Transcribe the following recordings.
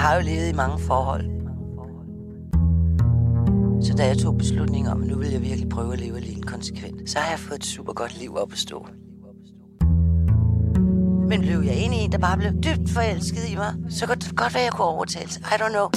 Har jo levet i mange forhold. Så da jeg tog beslutningen om, at nu vil jeg virkelig prøve at leve alene konsekvent, så har jeg fået et super godt liv op at stå. Men blev jeg enig i en, der bare blev dybt forelsket i mig, så kunne det godt være, jeg kunne overtales. I don't know.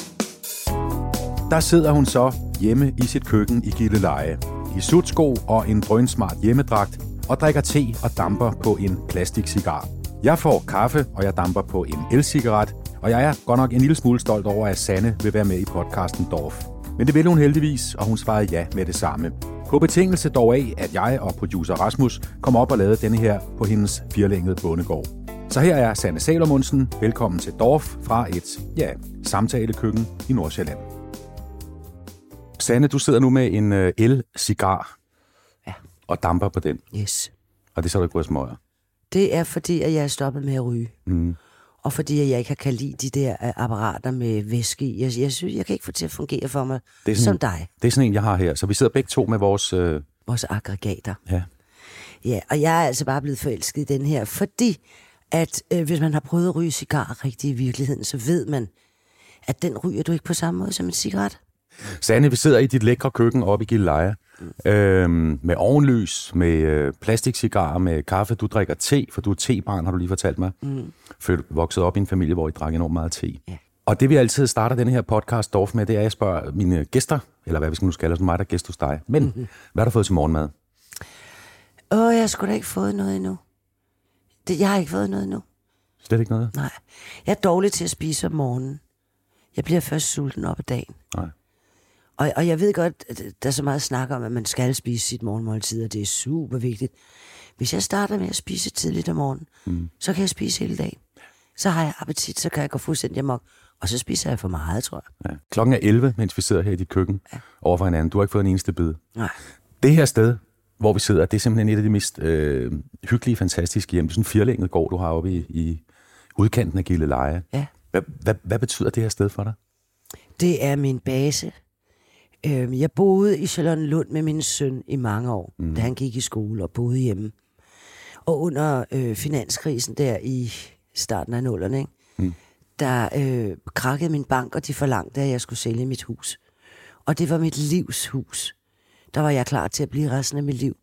Der sidder hun så hjemme i sit køkken i Gilleleje. I sutsko og en drønsmart hjemmedragt, og drikker te og damper på en plastikcigar. Jeg får kaffe, og jeg damper på en elcigaret, og jeg er godt nok en lille smule stolt over, at Sanne vil være med i podcasten Dorf. Men det ville hun heldigvis, og hun svarede ja med det samme. På betingelse dog af, at jeg og producer Rasmus kom op og lavede denne her på hendes firlængede bondegård. Så her er Sanne Salomundsen. Velkommen til Dorf fra et, ja, samtalekøkken i Nordsjælland. Sanne, du sidder nu med en øh, el-cigar Ja. og damper på den. Yes. Og det er så, du ikke smøger. Det er fordi, at jeg er stoppet med at ryge. Mm. Og fordi jeg ikke kan lide de der øh, apparater med væske i. Jeg, jeg synes, jeg kan ikke få til at fungere for mig Det er som sådan- dig. Det er sådan en, jeg har her. Så vi sidder begge to med vores... Øh, Vores aggregater. ja. Ja, og jeg er altså bare blevet forelsket i den her, fordi at øh, hvis man har prøvet at ryge cigar rigtig i virkeligheden, så ved man, at den ryger du ikke på samme måde som en cigaret. Sanne, vi sidder i dit lækre køkken oppe i Gilleleje. Øhm, med ovenlys, med øh, plastikcigarer, med kaffe. Du drikker te, for du er tebarn, har du lige fortalt mig. Mm. Født, vokset op i en familie, hvor I drak enormt meget te. Ja. Og det vi altid starter den her podcast Dorf med, det er, at jeg spørger mine gæster, eller hvad vi skal nu skal, altså mig, der er gæst hos dig. Men, mm-hmm. hvad har du fået til morgenmad? Åh, jeg har sgu da ikke fået noget endnu. Det, jeg har ikke fået noget endnu. Slet ikke noget? Nej. Jeg er dårlig til at spise om morgenen. Jeg bliver først sulten op ad dagen. Nej. Og, og jeg ved godt, at der er så meget snak om, at man skal spise sit morgenmåltid, og det er super vigtigt. Hvis jeg starter med at spise tidligt om morgenen, mm. så kan jeg spise hele dagen. Så har jeg appetit, så kan jeg gå fuldstændig amok. Og så spiser jeg for meget, tror jeg. Ja. Klokken er 11, mens vi sidder her i dit køkken ja. over for hinanden. Du har ikke fået en eneste bid. Nej. Det her sted, hvor vi sidder, det er simpelthen et af de mest øh, hyggelige, fantastiske hjem. Det er sådan en firlænget gård, du har oppe i, i udkanten af Gilleleje. Ja. Hvad, hvad, hvad betyder det her sted for dig? Det er min base. Øhm, Jeg boede i Charlottenlund med min søn i mange år, mm. da han gik i skole og boede hjemme. Og under øh, finanskrisen der i starten af nullerne, ikke? Mm. der øh, krakkede min bank, og de forlangte, at jeg skulle sælge mit hus. Og det var mit livs hus. Der var jeg klar til at blive resten af mit liv.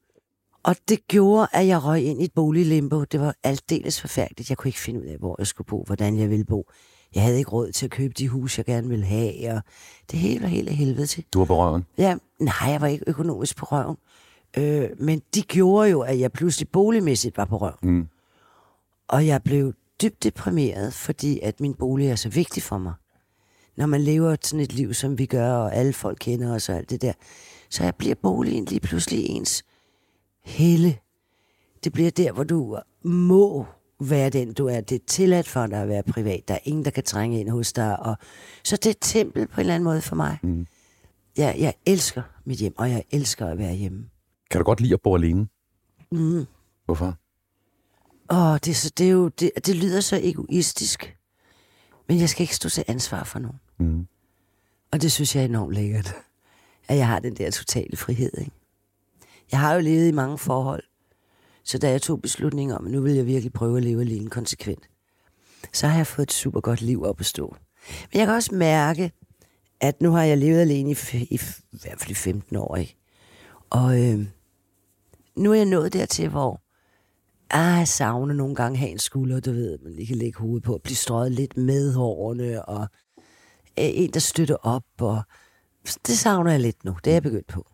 Og det gjorde, at jeg røg ind i et boliglimbo. Det var aldeles forfærdeligt. Jeg kunne ikke finde ud af, hvor jeg skulle bo, hvordan jeg ville bo. Jeg havde ikke råd til at købe de hus, jeg gerne ville have, og det hele var helt af helvede til. Du var på røven. Ja, nej, jeg var ikke økonomisk på røven. Øh, men de gjorde jo, at jeg pludselig boligmæssigt var på røven. Mm. Og jeg blev dybt deprimeret, fordi at min bolig er så vigtig for mig. Når man lever sådan et liv, som vi gør, og alle folk kender os og alt det der, så jeg bliver boligen lige pludselig ens helle. Det bliver der, hvor du må være den, du er. Det er tilladt for dig at være privat. Der er ingen, der kan trænge ind hos dig. Og... Så det er et tempel på en eller anden måde for mig. Mm. Jeg, jeg elsker mit hjem, og jeg elsker at være hjemme. Kan du godt lide at bo alene? Mm. Hvorfor? Åh, det, så, det, er jo, det, det lyder så egoistisk. Men jeg skal ikke stå til ansvar for nogen. Mm. Og det synes jeg er enormt lækkert. At jeg har den der totale frihed. Ikke? Jeg har jo levet i mange forhold. Så da jeg tog beslutningen om, at nu vil jeg virkelig prøve at leve alene konsekvent, så har jeg fået et super godt liv op at stå. Men jeg kan også mærke, at nu har jeg levet alene i, i, i hvert fald i 15 år. Ikke? Og øh, nu er jeg nået dertil, hvor ah, jeg savner nogle gange at have en skulder, du ved, man lige kan lægge hovedet på, at blive strøget lidt med hårene, og øh, en, der støtter op, og det savner jeg lidt nu. Det er jeg begyndt på.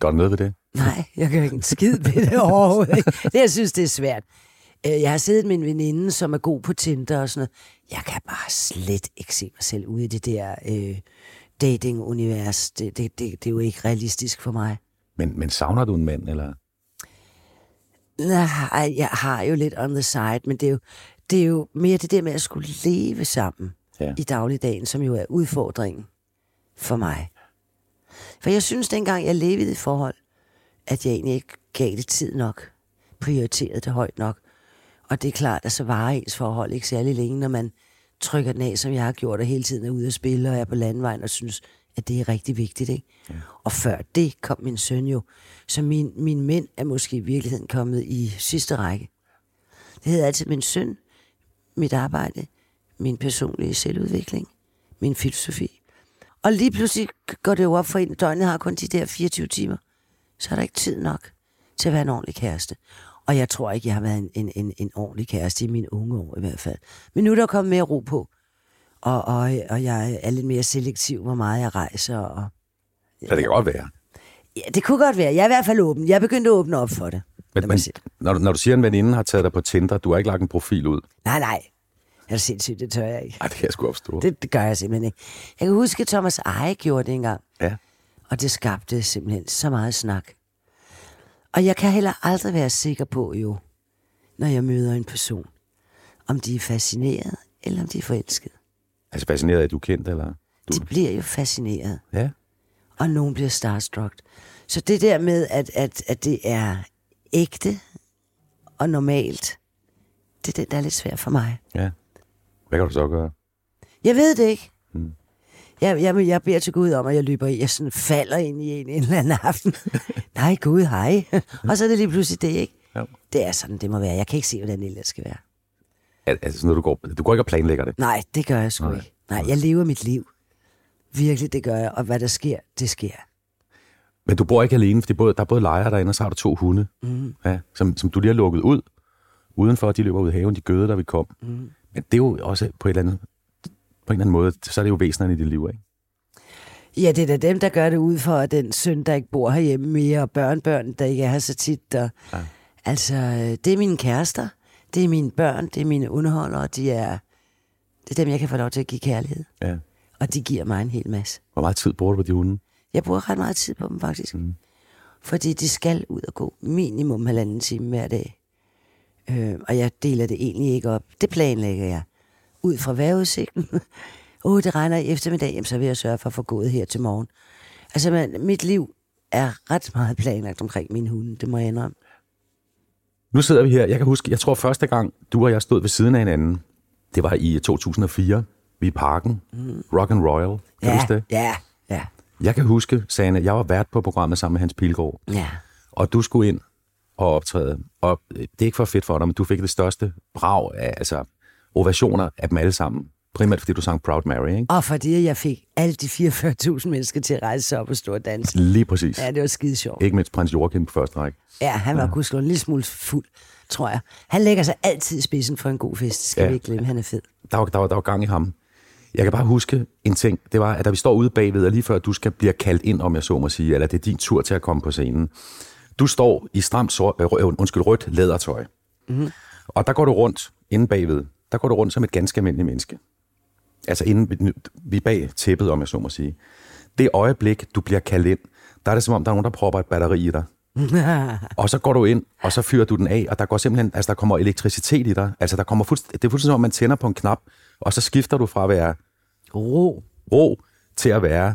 Gør du noget ved det? Nej, jeg kan ikke en skid ved det overhovedet. ikke. Det, jeg synes, det er svært. Øh, Jeg har siddet med en veninde, som er god på Tinder og sådan noget. Jeg kan bare slet ikke se mig selv ude i det der øh, dating-univers. Det, det, det, det er jo ikke realistisk for mig. Men, men savner du en mand, eller? Nej, jeg har jo lidt on the side, men det er jo, det er jo mere det der med at skulle leve sammen Ja. i dagligdagen, som jo er udfordringen for mig. For jeg synes, dengang jeg levede i forhold, at jeg egentlig ikke gav det tid nok, prioriterede det højt nok. Og det er klart, at så varer ens forhold ikke særlig længe, når man trykker den af, som jeg har gjort, og hele tiden er ude at spille, og er på landvejen, og synes, at det er rigtig vigtigt. Ikke? Ja. Og før det kom min søn jo. Så min, min mænd er måske i virkeligheden kommet i sidste række. Det hedder altid min søn, mit arbejde, min personlige selvudvikling. min filosofi. Og lige pludselig går det jo op for en, døgnet har kun de der 24 timer. Så er der ikke tid nok til at være en ordentlig kæreste. Og jeg tror ikke, jeg har været en, en, en, en ordentlig kæreste i mine unge år i hvert fald. Men nu er der kommet mere ro på. Og, og, og jeg er lidt mere selektiv, hvor meget jeg rejser. Og, Så det kan godt være. ja, det kunne godt være. Jeg er i hvert fald åben. Jeg er begyndt at åbne op for det. Men, men når, du, når du siger, at en veninde har taget dig på Tinder, du har ikke lagt en profil ud. Nej, nej. Er det sindssygt? Det tør jeg ikke. Nej, det kan jeg sgu opstå. Det, det gør jeg simpelthen ikke. Jeg kan huske, at Thomas Eje gjorde det engang. Ja. Og det skabte simpelthen så meget snak. Og jeg kan heller aldrig være sikker på, jo, når jeg møder en person, om de er fascineret, eller om de er forelsket. Altså fascineret af, at du kendt, eller? Du... De bliver jo fascineret, Ja. og nogen bliver starstruck. Så det der med, at, at, at det er ægte og normalt, det er det, der er lidt svært for mig. Ja. Hvad kan du så gøre? Jeg ved det ikke. Jeg, jeg, jeg beder til Gud om, at jeg løber i. Jeg sådan falder ind i en, en eller anden aften. Nej, Gud, hej. og så er det lige pludselig det, ikke? Ja. Det er sådan, det må være. Jeg kan ikke se, hvordan det ellers skal være. Al- Altså noget, du går, du går ikke og planlægger det. Nej, det gør jeg sgu Nej. ikke. Nej, jeg lever mit liv. Virkelig, det gør jeg. Og hvad der sker, det sker. Men du bor ikke alene, fordi både, der er både lejre derinde, og så har du to hunde, mm. ja, som, som du lige har lukket ud. Udenfor, de løber ud i haven, de gøde, der vi kom. Mm. Men det er jo også på, et eller andet, på en eller anden måde, så er det jo væsenerne i dit liv, ikke? Ja, det er da dem, der gør det ud for den søn, der ikke bor herhjemme mere, og børnebørn, der ikke er her så tit. Og, ja. Altså, øh, det er mine kærester, det er mine børn, det er mine underholdere, de er, det er dem, jeg kan få lov til at give kærlighed. Ja. Og de giver mig en hel masse. Hvor meget tid bruger du på de hunde? Jeg bruger ret meget tid på dem, faktisk. Mm. Fordi de skal ud og gå minimum halvanden time hver dag. Øh, og jeg deler det egentlig ikke op. Det planlægger jeg. Ud fra vejrudsigten. Åh, oh, det regner i eftermiddag, jamen, så vil jeg sørge for at få gået her til morgen. Altså, man, mit liv er ret meget planlagt omkring min hunde, det må jeg indrømme. Nu sidder vi her. Jeg kan huske, jeg tror første gang, du og jeg stod ved siden af hinanden, det var i 2004. Vi i parken. Mm. Rock and Royal. Kan du ja, huske det? ja, ja, Jeg kan huske, Sane, jeg var vært på programmet sammen med Hans Pilgaard. ja. og du skulle ind og optræde. Og øh, det er ikke for fedt for dig, men du fik det største brag af altså, ovationer af dem alle sammen. Primært fordi du sang Proud Mary, ikke? Og fordi jeg fik alle de 44.000 mennesker til at rejse sig op og stå og danse. Lige præcis. Ja, det var skide sjovt. Ikke mindst prins Joachim på første række. Ja, han var ja. gudskelov en lille smule fuld, tror jeg. Han lægger sig altid i spidsen for en god fest. Skal Ja. vi ikke glemme. Han er fed. Der var, der, var, der var gang i ham. Jeg kan bare huske en ting. Det var, at da vi står ude bagved, og lige før du skal blive kaldt ind, om jeg så må sige, eller det er din tur til at komme på scenen. Du står i stramt sort, øh, undskyld, rødt lædertøj. Mm-hmm. Og der går du rundt inde bagved. Der går du rundt som et ganske almindeligt menneske. Altså inden vi er bag tæppet, om jeg så må sige. Det øjeblik, du bliver kaldt ind, der er det som om, der er nogen, der propper et batteri i dig. Og så går du ind, og så fyrer du den af, og der går simpelthen, altså der kommer elektricitet i dig. Altså der kommer fuldst- det er fuldstændig som om, man tænder på en knap, og så skifter du fra at være Ro. ro til at være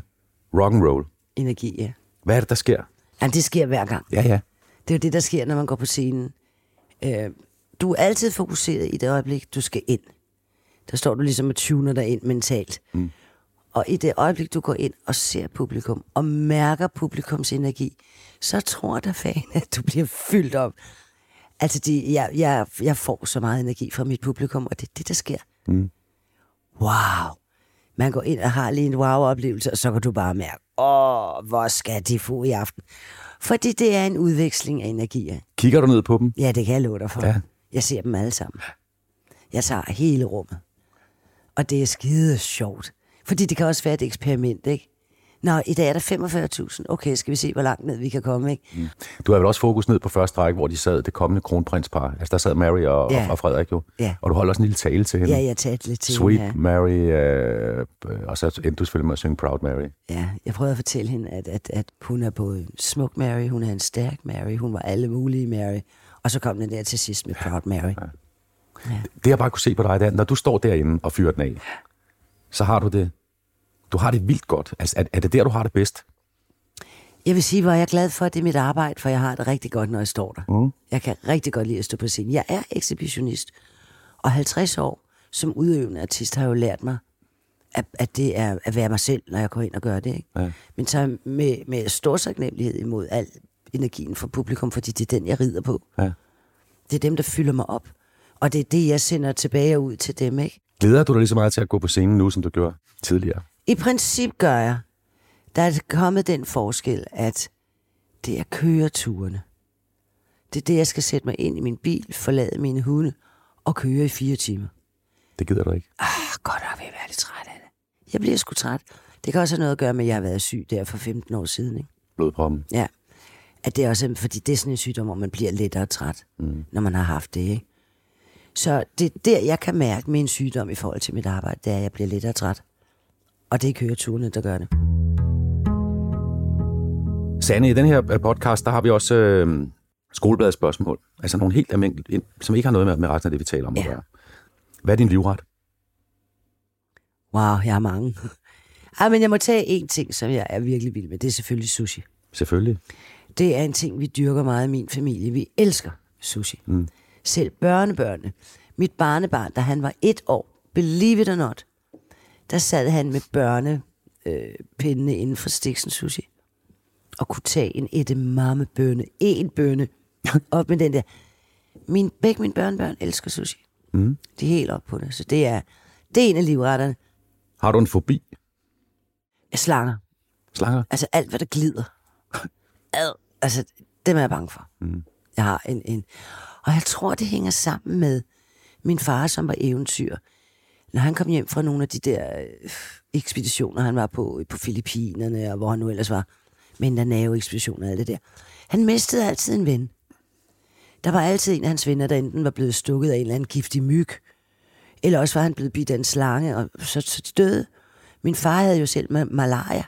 rock and roll. Energi, ja. Hvad er det, der sker? Jamen, det sker hver gang. Ja, ja. Det er jo det, der sker, når man går på scenen. Øh, du er altid fokuseret i det øjeblik, du skal ind. Der står du ligesom og tuner dig ind mentalt. Mm. Og i det øjeblik, du går ind og ser publikum, og mærker publikums energi, så tror der fan, at du bliver fyldt op. Altså, de, jeg, jeg, jeg får så meget energi fra mit publikum, og det er det, der sker. Mm. Wow. Man går ind og har lige en wow-oplevelse, og så kan du bare mærke, åh, hvor skal de få i aften? Fordi det er en udveksling af energier. Kigger du ned på dem? Ja, det kan jeg love dig for. Ja. Jeg ser dem alle sammen. Jeg tager hele rummet. Og det er skide sjovt. Fordi det kan også være et eksperiment, ikke? Nå, i dag er der 45.000. Okay, skal vi se, hvor langt ned vi kan komme, ikke? Mm. Du har vel også fokus ned på første række, hvor de sad det kommende kronprinspar. Altså der sad Mary og, Ja. og, Frederik jo. Ja. Og du holder også en lille tale til hende. Ja, jeg talte lidt til Sweet hende. Mary, øh, og så endte du selvfølgelig med at synge Proud Mary. Ja. ja, jeg prøvede at fortælle hende, at, at, at hun er både en smuk Mary, hun er en stærk Mary, hun var alle mulige Mary. Og så kom den der til sidst med Proud Mary. Det jeg bare kunne se på dig, det er, når du står derinde og fyrer den af, så har du det, du har det vildt godt. Altså, er, er det der, du har det bedst? Jeg vil sige, hvor jeg er glad for, at det er mit arbejde, for jeg har det rigtig godt, når jeg står der. Mm. Jeg kan rigtig godt lide at stå på scenen. Jeg er ekshibitionist, og 50 år som udøvende artist har jo lært mig, at, at det er at være mig selv, når jeg går ind og gør det. Ikke? Ja. Men så med, med stor taknemmelighed imod al energien fra publikum, fordi det er den, jeg rider på. Ja. Det er dem, der fylder mig op. Og det er det, jeg sender tilbage ud til dem, ikke? Glæder du dig lige så meget til at gå på scenen nu, som du gjorde tidligere? I princip gør jeg. Der er kommet den forskel, at det er køreturene. Det er det, jeg skal sætte mig ind i min bil, forlade mine hunde og køre i fire timer. Det gider du ikke. Ah, godt nok vil jeg være lidt træt af det. Jeg bliver sgu træt. Det kan også have noget at gøre med, at jeg har været syg der for 15 år siden. Ikke? Blodproppen. Ja. At det er også, fordi det er sådan en sygdom, hvor man bliver lettere træt, mm. når man har haft det. Ikke? Så det er der, jeg kan mærke min sygdom i forhold til mit arbejde, det er, at jeg bliver lettere træt. Og det er køreturene, der gør det. Sanne, i den her øh, podcast, der har vi også øh, skolebladspørgsmål. Altså nogle helt almindelige, som ikke har noget med, med resten af det, vi taler om ja. at gøre. Hvad er din livret? Wow, jeg har mange. Ej, men jeg må tage en ting, som jeg er virkelig vild med. Det er selvfølgelig sushi. Selvfølgelig. Det er en ting, vi dyrker meget i min familie. Vi elsker sushi. Mm. Selv børnebørnene. Mit barnebarn, da han var et år, believe it or not, der sad han med børnepindene inden for Stiksen Sushi og kunne tage en edamame-bønne, en bønne, op med den der. Min, begge mine børnebørn elsker sushi. Mm. De er helt op på det. Så det er, det er en af livretterne. Har du en fobi? Slanger. Slanger? Altså alt, hvad der glider. Ad, altså, dem er jeg bange for. Mm. Jeg har en, en... Og jeg tror, det hænger sammen med min far, som var eventyr. Når han kom hjem fra nogle af de der øh, ekspeditioner, han var på på Filippinerne, og hvor han nu ellers var, Mindanao-ekspedition og alt det der. Han mistede altid en ven. Der var altid en af hans venner, der enten var blevet stukket af en eller anden giftig myg, eller også var han blevet bidt af en slange, og så, så de døde. Min far havde jo selv malaria.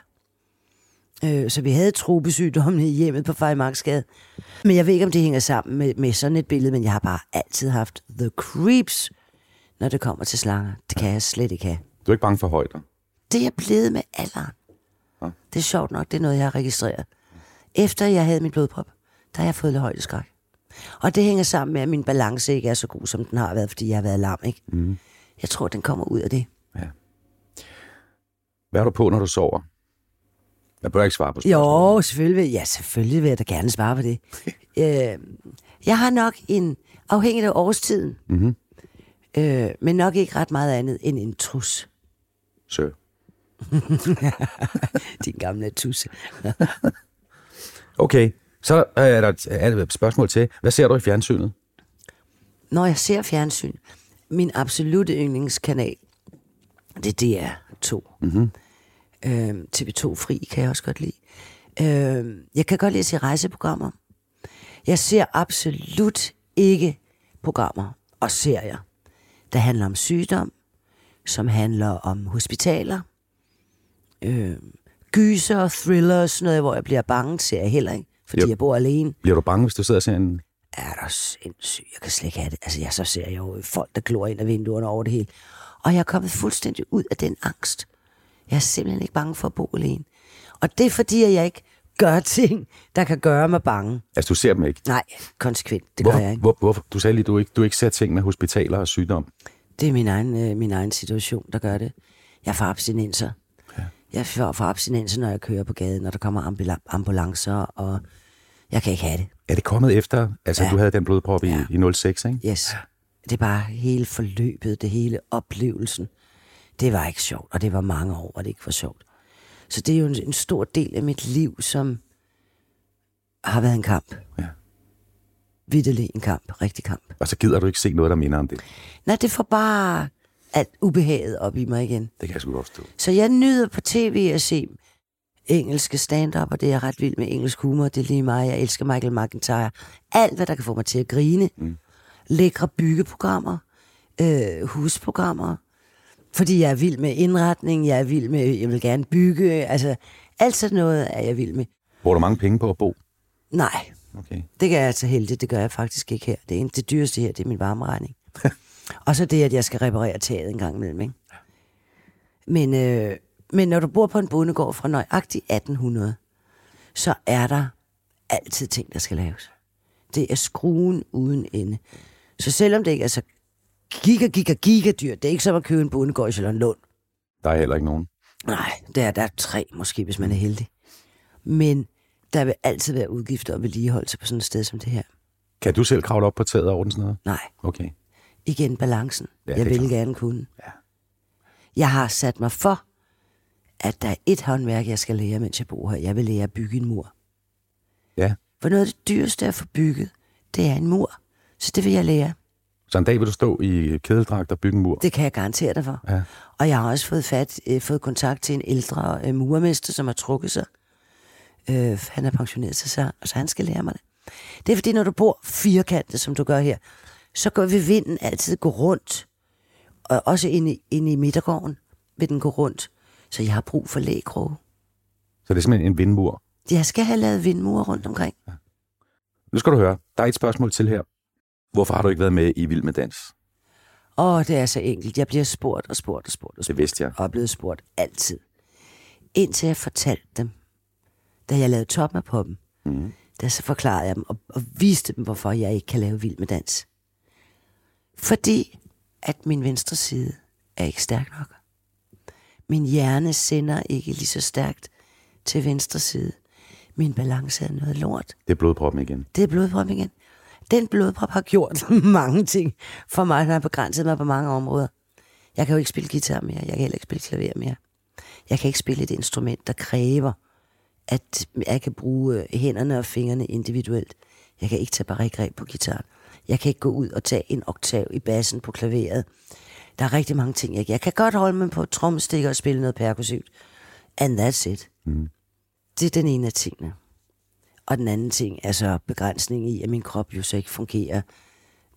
Øh, så vi havde trobesygdommene i hjemmet på Fejmarksgade. Men jeg ved ikke, om det hænger sammen med, med sådan et billede, men jeg har bare altid haft the creeps, når det kommer til slanger. Det kan jeg slet ikke have. Du er ikke bange for højder? Det er jeg blevet med alderen. Det er sjovt nok, det er noget, jeg har registreret. Efter jeg havde min blodprop, der har jeg fået lidt højdeskræk. Og det hænger sammen med, at min balance ikke er så god, som den har været, fordi jeg har været lam, ikke? Mm. Jeg tror, den kommer ud af det. Ja. Hvad er du på, når du sover? Jeg bør ikke svare på spørgsmålet. Jo, selvfølgelig. Ja, selvfølgelig vil jeg da gerne svare på det. øh, jeg har nok en, afhængig af årstiden, mm-hmm. øh, men nok ikke ret meget andet end en trus. Så. Din gamle tusse. okay, så er der, et spørgsmål til. Hvad ser du i fjernsynet? Når jeg ser fjernsyn, min absolute yndlingskanal, det er DR2. Mm-hmm. Øh, TV2 Fri kan jeg også godt lide. Øh, jeg kan godt lide at se rejseprogrammer. Jeg ser absolut ikke programmer og serier, der handler om sygdom, som handler om hospitaler, øh, gyser, thriller, sådan noget, hvor jeg bliver bange, ser jeg heller ikke, fordi jo. jeg bor alene. Bliver du bange, hvis du sidder og ser en... Er der sindssygt? Jeg kan slet ikke have det. Altså, jeg så ser jeg jo folk, der glor ind af vinduerne over det hele. Og jeg er kommet fuldstændig ud af den angst. Jeg er simpelthen ikke bange for at bo alene. Og det er fordi, at jeg ikke gør ting, der kan gøre mig bange. Altså, du ser dem ikke? Nej, konsekvent. Det hvorfor, gør jeg ikke. Hvor, hvorfor? Du sagde lige, du ikke, du ikke ser ting med hospitaler og sygdom. Det er min egen, øh, min egen situation, der gør det. Jeg får abstinenser. Jeg får, får abstinenser, når jeg kører på gaden, når der kommer ambulancer, og jeg kan ikke have det. Er det kommet efter, altså ja. du havde den blodprop ja. i, i 06, ikke? Yes. Det er bare hele forløbet, det hele oplevelsen. Det var ikke sjovt, og det var mange år, og det ikke var sjovt. Så det er jo en, en stor del af mit liv, som har været en kamp. Ja. Vittelig en kamp, rigtig kamp. Og så gider du ikke se noget, der minder om det? Nej, det får bare alt ubehaget op i mig igen. Det kan jeg sgu godt stå. Så jeg nyder på tv at se engelske stand-up, og det er ret vildt med engelsk humor. Det er lige mig. Jeg elsker Michael McIntyre. Alt, hvad der kan få mig til at grine. Mm. Lækre byggeprogrammer. Øh, husprogrammer. Fordi jeg er vild med indretning. Jeg er vild med, jeg vil gerne bygge. Altså, alt sådan noget er jeg vild med. Bruger du mange penge på at bo? Nej. Okay. Det gør jeg så heldigt. Det gør jeg faktisk ikke her. Det, er, det dyreste her, det er min varmeregning. Og så det, at jeg skal reparere taget en gang imellem. Ikke? Men, øh, men når du bor på en bondegård fra nøjagtigt 1800, så er der altid ting, der skal laves. Det er skruen uden ende. Så selvom det ikke er så giga, giga, giga dyrt, det er ikke som at købe en bondegård i Lund. Der er heller ikke nogen. Nej, der er, der er tre måske, hvis man er heldig. Men der vil altid være udgifter og vedligeholdelse på sådan et sted som det her. Kan du selv kravle op på taget og ordne sådan noget? Nej. Okay igen balancen. Ja, jeg vil klart. gerne kunne. Ja. Jeg har sat mig for, at der er et håndværk, jeg skal lære, mens jeg bor her. Jeg vil lære at bygge en mur. Ja. For noget af det dyreste at få bygget, det er en mur. Så det vil jeg lære. Så en dag vil du stå i kædeldragt og bygge en mur? Det kan jeg garantere dig for. Ja. Og jeg har også fået, fat, øh, fået kontakt til en ældre øh, murmester, som har trukket sig. Øh, han er pensioneret sig, så, så han skal lære mig det. Det er fordi, når du bor firkantet, som du gør her, så går vi vinden altid gå rundt. Og også inde, i- inde i midtergården vil den gå rundt. Så jeg har brug for lægkroge. Så det er simpelthen en vindmur. Jeg skal have lavet vindmure rundt omkring. Nu skal du høre, der er et spørgsmål til her. Hvorfor har du ikke været med i Vild med Dans? Åh, det er så enkelt. Jeg bliver spurgt og spurgt og spurgt og Det spurgt. vidste jeg. Og er blevet spurgt altid. Indtil jeg fortalte dem, da jeg lavede toppen af poppen, Mm. der så forklarede jeg dem og, og viste dem, hvorfor jeg ikke kan lave vild med dans. Fordi at min venstre side er ikke stærk nok. Min hjerne sender ikke lige så stærkt til venstre side. Min balance er noget lort. Det er blodproppen igen. Det er blodprop igen. Den blodprop har gjort mange ting for mig. Den har begrænset mig på mange områder. Jeg kan jo ikke spille guitar mere. Jeg kan heller ikke spille klaver mere. Jeg kan ikke spille et instrument, der kræver, at jeg kan bruge øh, hænderne og fingrene individuelt. Jeg kan ikke tage barregreb på guitar. Jeg kan ikke gå ud og tage en oktav i bassen på klaveret. Der er rigtig mange ting, jeg ikke. Jeg kan godt holde mig på trommestikker og spille noget perkussivt. And that's it. Mm. Det er den ene af tingene. Og den anden ting er så begrænsning i, at min krop jo så ikke fungerer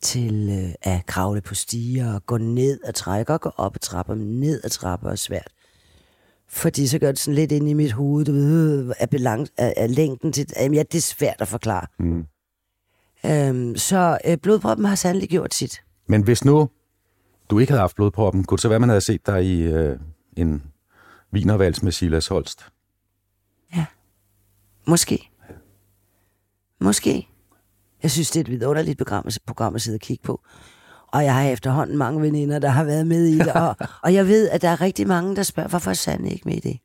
til øh, at kravle på stiger og gå ned og trække og gå op ad trapper, men ned ad trapper er svært. Fordi så gør det sådan lidt ind i mit hoved, du ved, er, belang, er, er længden til, jamen, ja, det er svært at forklare. Mm. Øhm, så øh, blodproppen har sandelig gjort sit. Men hvis nu du ikke havde haft blodproppen, kunne det så være, man havde set dig i øh, en vinervals med Silas Holst? Måske. Måske. Jeg synes, det er et vidunderligt program, program at sidde og kigge på. Og jeg har efterhånden mange veninder, der har været med i det. Og, og jeg ved, at der er rigtig mange, der spørger, hvorfor er Sanne ikke med i det?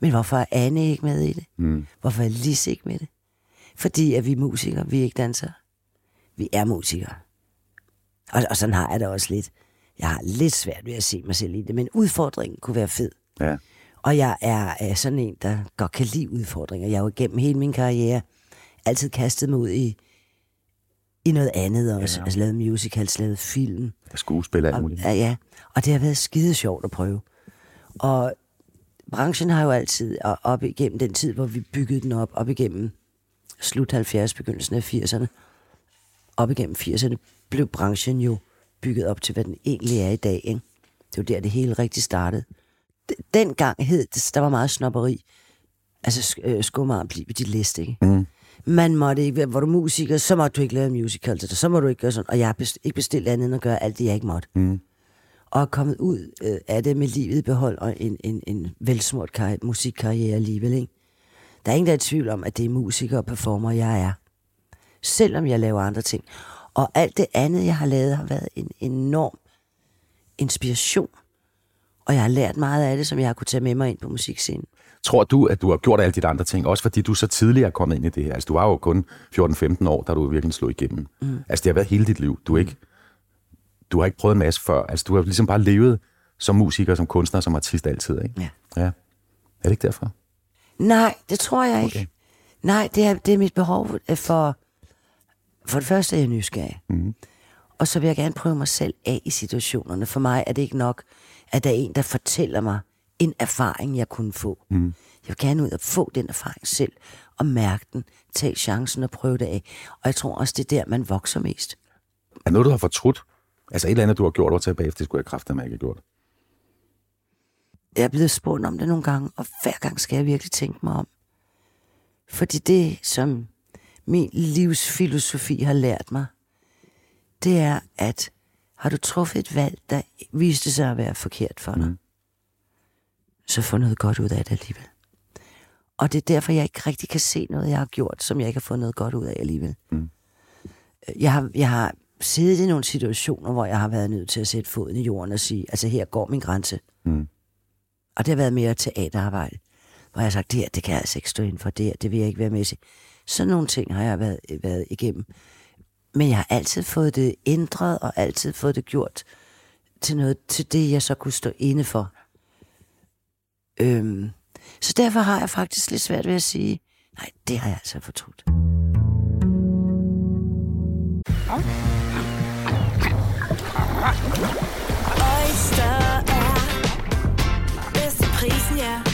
Men hvorfor er Anne ikke med i det? Mm. Hvorfor er Lis ikke med i det? Fordi at vi er musikere, vi er ikke dansere. Vi er musikere. Og, og sådan har jeg det også lidt. Jeg har lidt svært ved at se mig selv i det, men udfordringen kunne være fed. Ja. Og jeg er, er sådan en, der godt kan lide udfordringer. Jeg har jo gennem hele min karriere altid kastet mig ud i, i noget andet også. Ja. Altså lavet musicals, lavet film. Der er skuespil og alt Og, muligt. ja, ja, og det har været skide sjovt at prøve. Og branchen har jo altid, og op igennem den tid, hvor vi byggede den op, op igennem slut 70, begyndelsen af 80'erne, op igennem 80'erne, blev branchen jo bygget op til, hvad den egentlig er i dag. Ikke? Det var der, det hele rigtig startede. D- Dengang hed det, der var meget snopperi. Altså, øh, skummer blive dit liste, ikke? Mm. Man måtte ikke være, var du musiker, så måtte du ikke lave en musical til dig, så må du ikke gøre sådan. Og jeg har best- ikke bestilt andet end at gøre alt det, jeg ikke måtte. Mm. Og er kommet ud øh, af det med livet i behold og en, en, en velsmurt karri- musikkarriere alligevel, ikke? Der er ingen, der er i tvivl om, at det er musiker og performer, jeg er. Selvom jeg laver andre ting. Og alt det andet, jeg har lavet, har været en enorm inspiration. Og jeg har lært meget af det, som jeg har kunne tage med mig ind på musikscenen. Tror du, at du har gjort alle de andre ting, også fordi du så tidligere er kommet ind i det her? Altså, du var jo kun 14-15 år, da du virkelig slog igennem. Mm. Altså, det har været hele dit liv. Du, er ikke, du har ikke prøvet en masse før. Altså, du har ligesom bare levet som musiker, som kunstner, som artist altid, ikke? Ja. ja. Er det ikke derfor? Nej, det tror jeg ikke. Okay. Nej, det er, det er mit behov for... For det første er jeg nysgerrig. Mm. Og så vil jeg gerne prøve mig selv af i situationerne. For mig er det ikke nok, at der er en, der fortæller mig en erfaring, jeg kunne få. Mm. Jeg vil gerne ud og få den erfaring selv, og mærke den, tage chancen og prøve det af. Og jeg tror også, det er der, man vokser mest. Er noget, du har fortrudt? Altså, et eller andet, du har gjort, taget bagefter, det skulle jeg kræfte mig ikke have gjort. Jeg er blevet spurgt om det nogle gange, og hver gang skal jeg virkelig tænke mig om. Fordi det, som min livsfilosofi har lært mig, det er, at har du truffet et valg, der viste sig at være forkert for dig, mm. Så få noget godt ud af det alligevel. Og det er derfor, jeg ikke rigtig kan se noget, jeg har gjort, som jeg ikke har fået noget godt ud af alligevel. Mm. Jeg, har, jeg har siddet i nogle situationer, hvor jeg har været nødt til at sætte foden i jorden og sige, altså her går min grænse. Mm. Og det har været mere teaterarbejde, hvor jeg har sagt, det her, det kan jeg altså ikke stå ind for, det her, det vil jeg ikke være med til. Sådan nogle ting har jeg været, været igennem. Men jeg har altid fået det ændret, og altid fået det gjort til noget, til det, jeg så kunne stå inde for. Øhm, så derfor har jeg faktisk lidt svært ved at sige, nej, det har jeg altså fortrudt. Oyster er bedst til prisen, ja.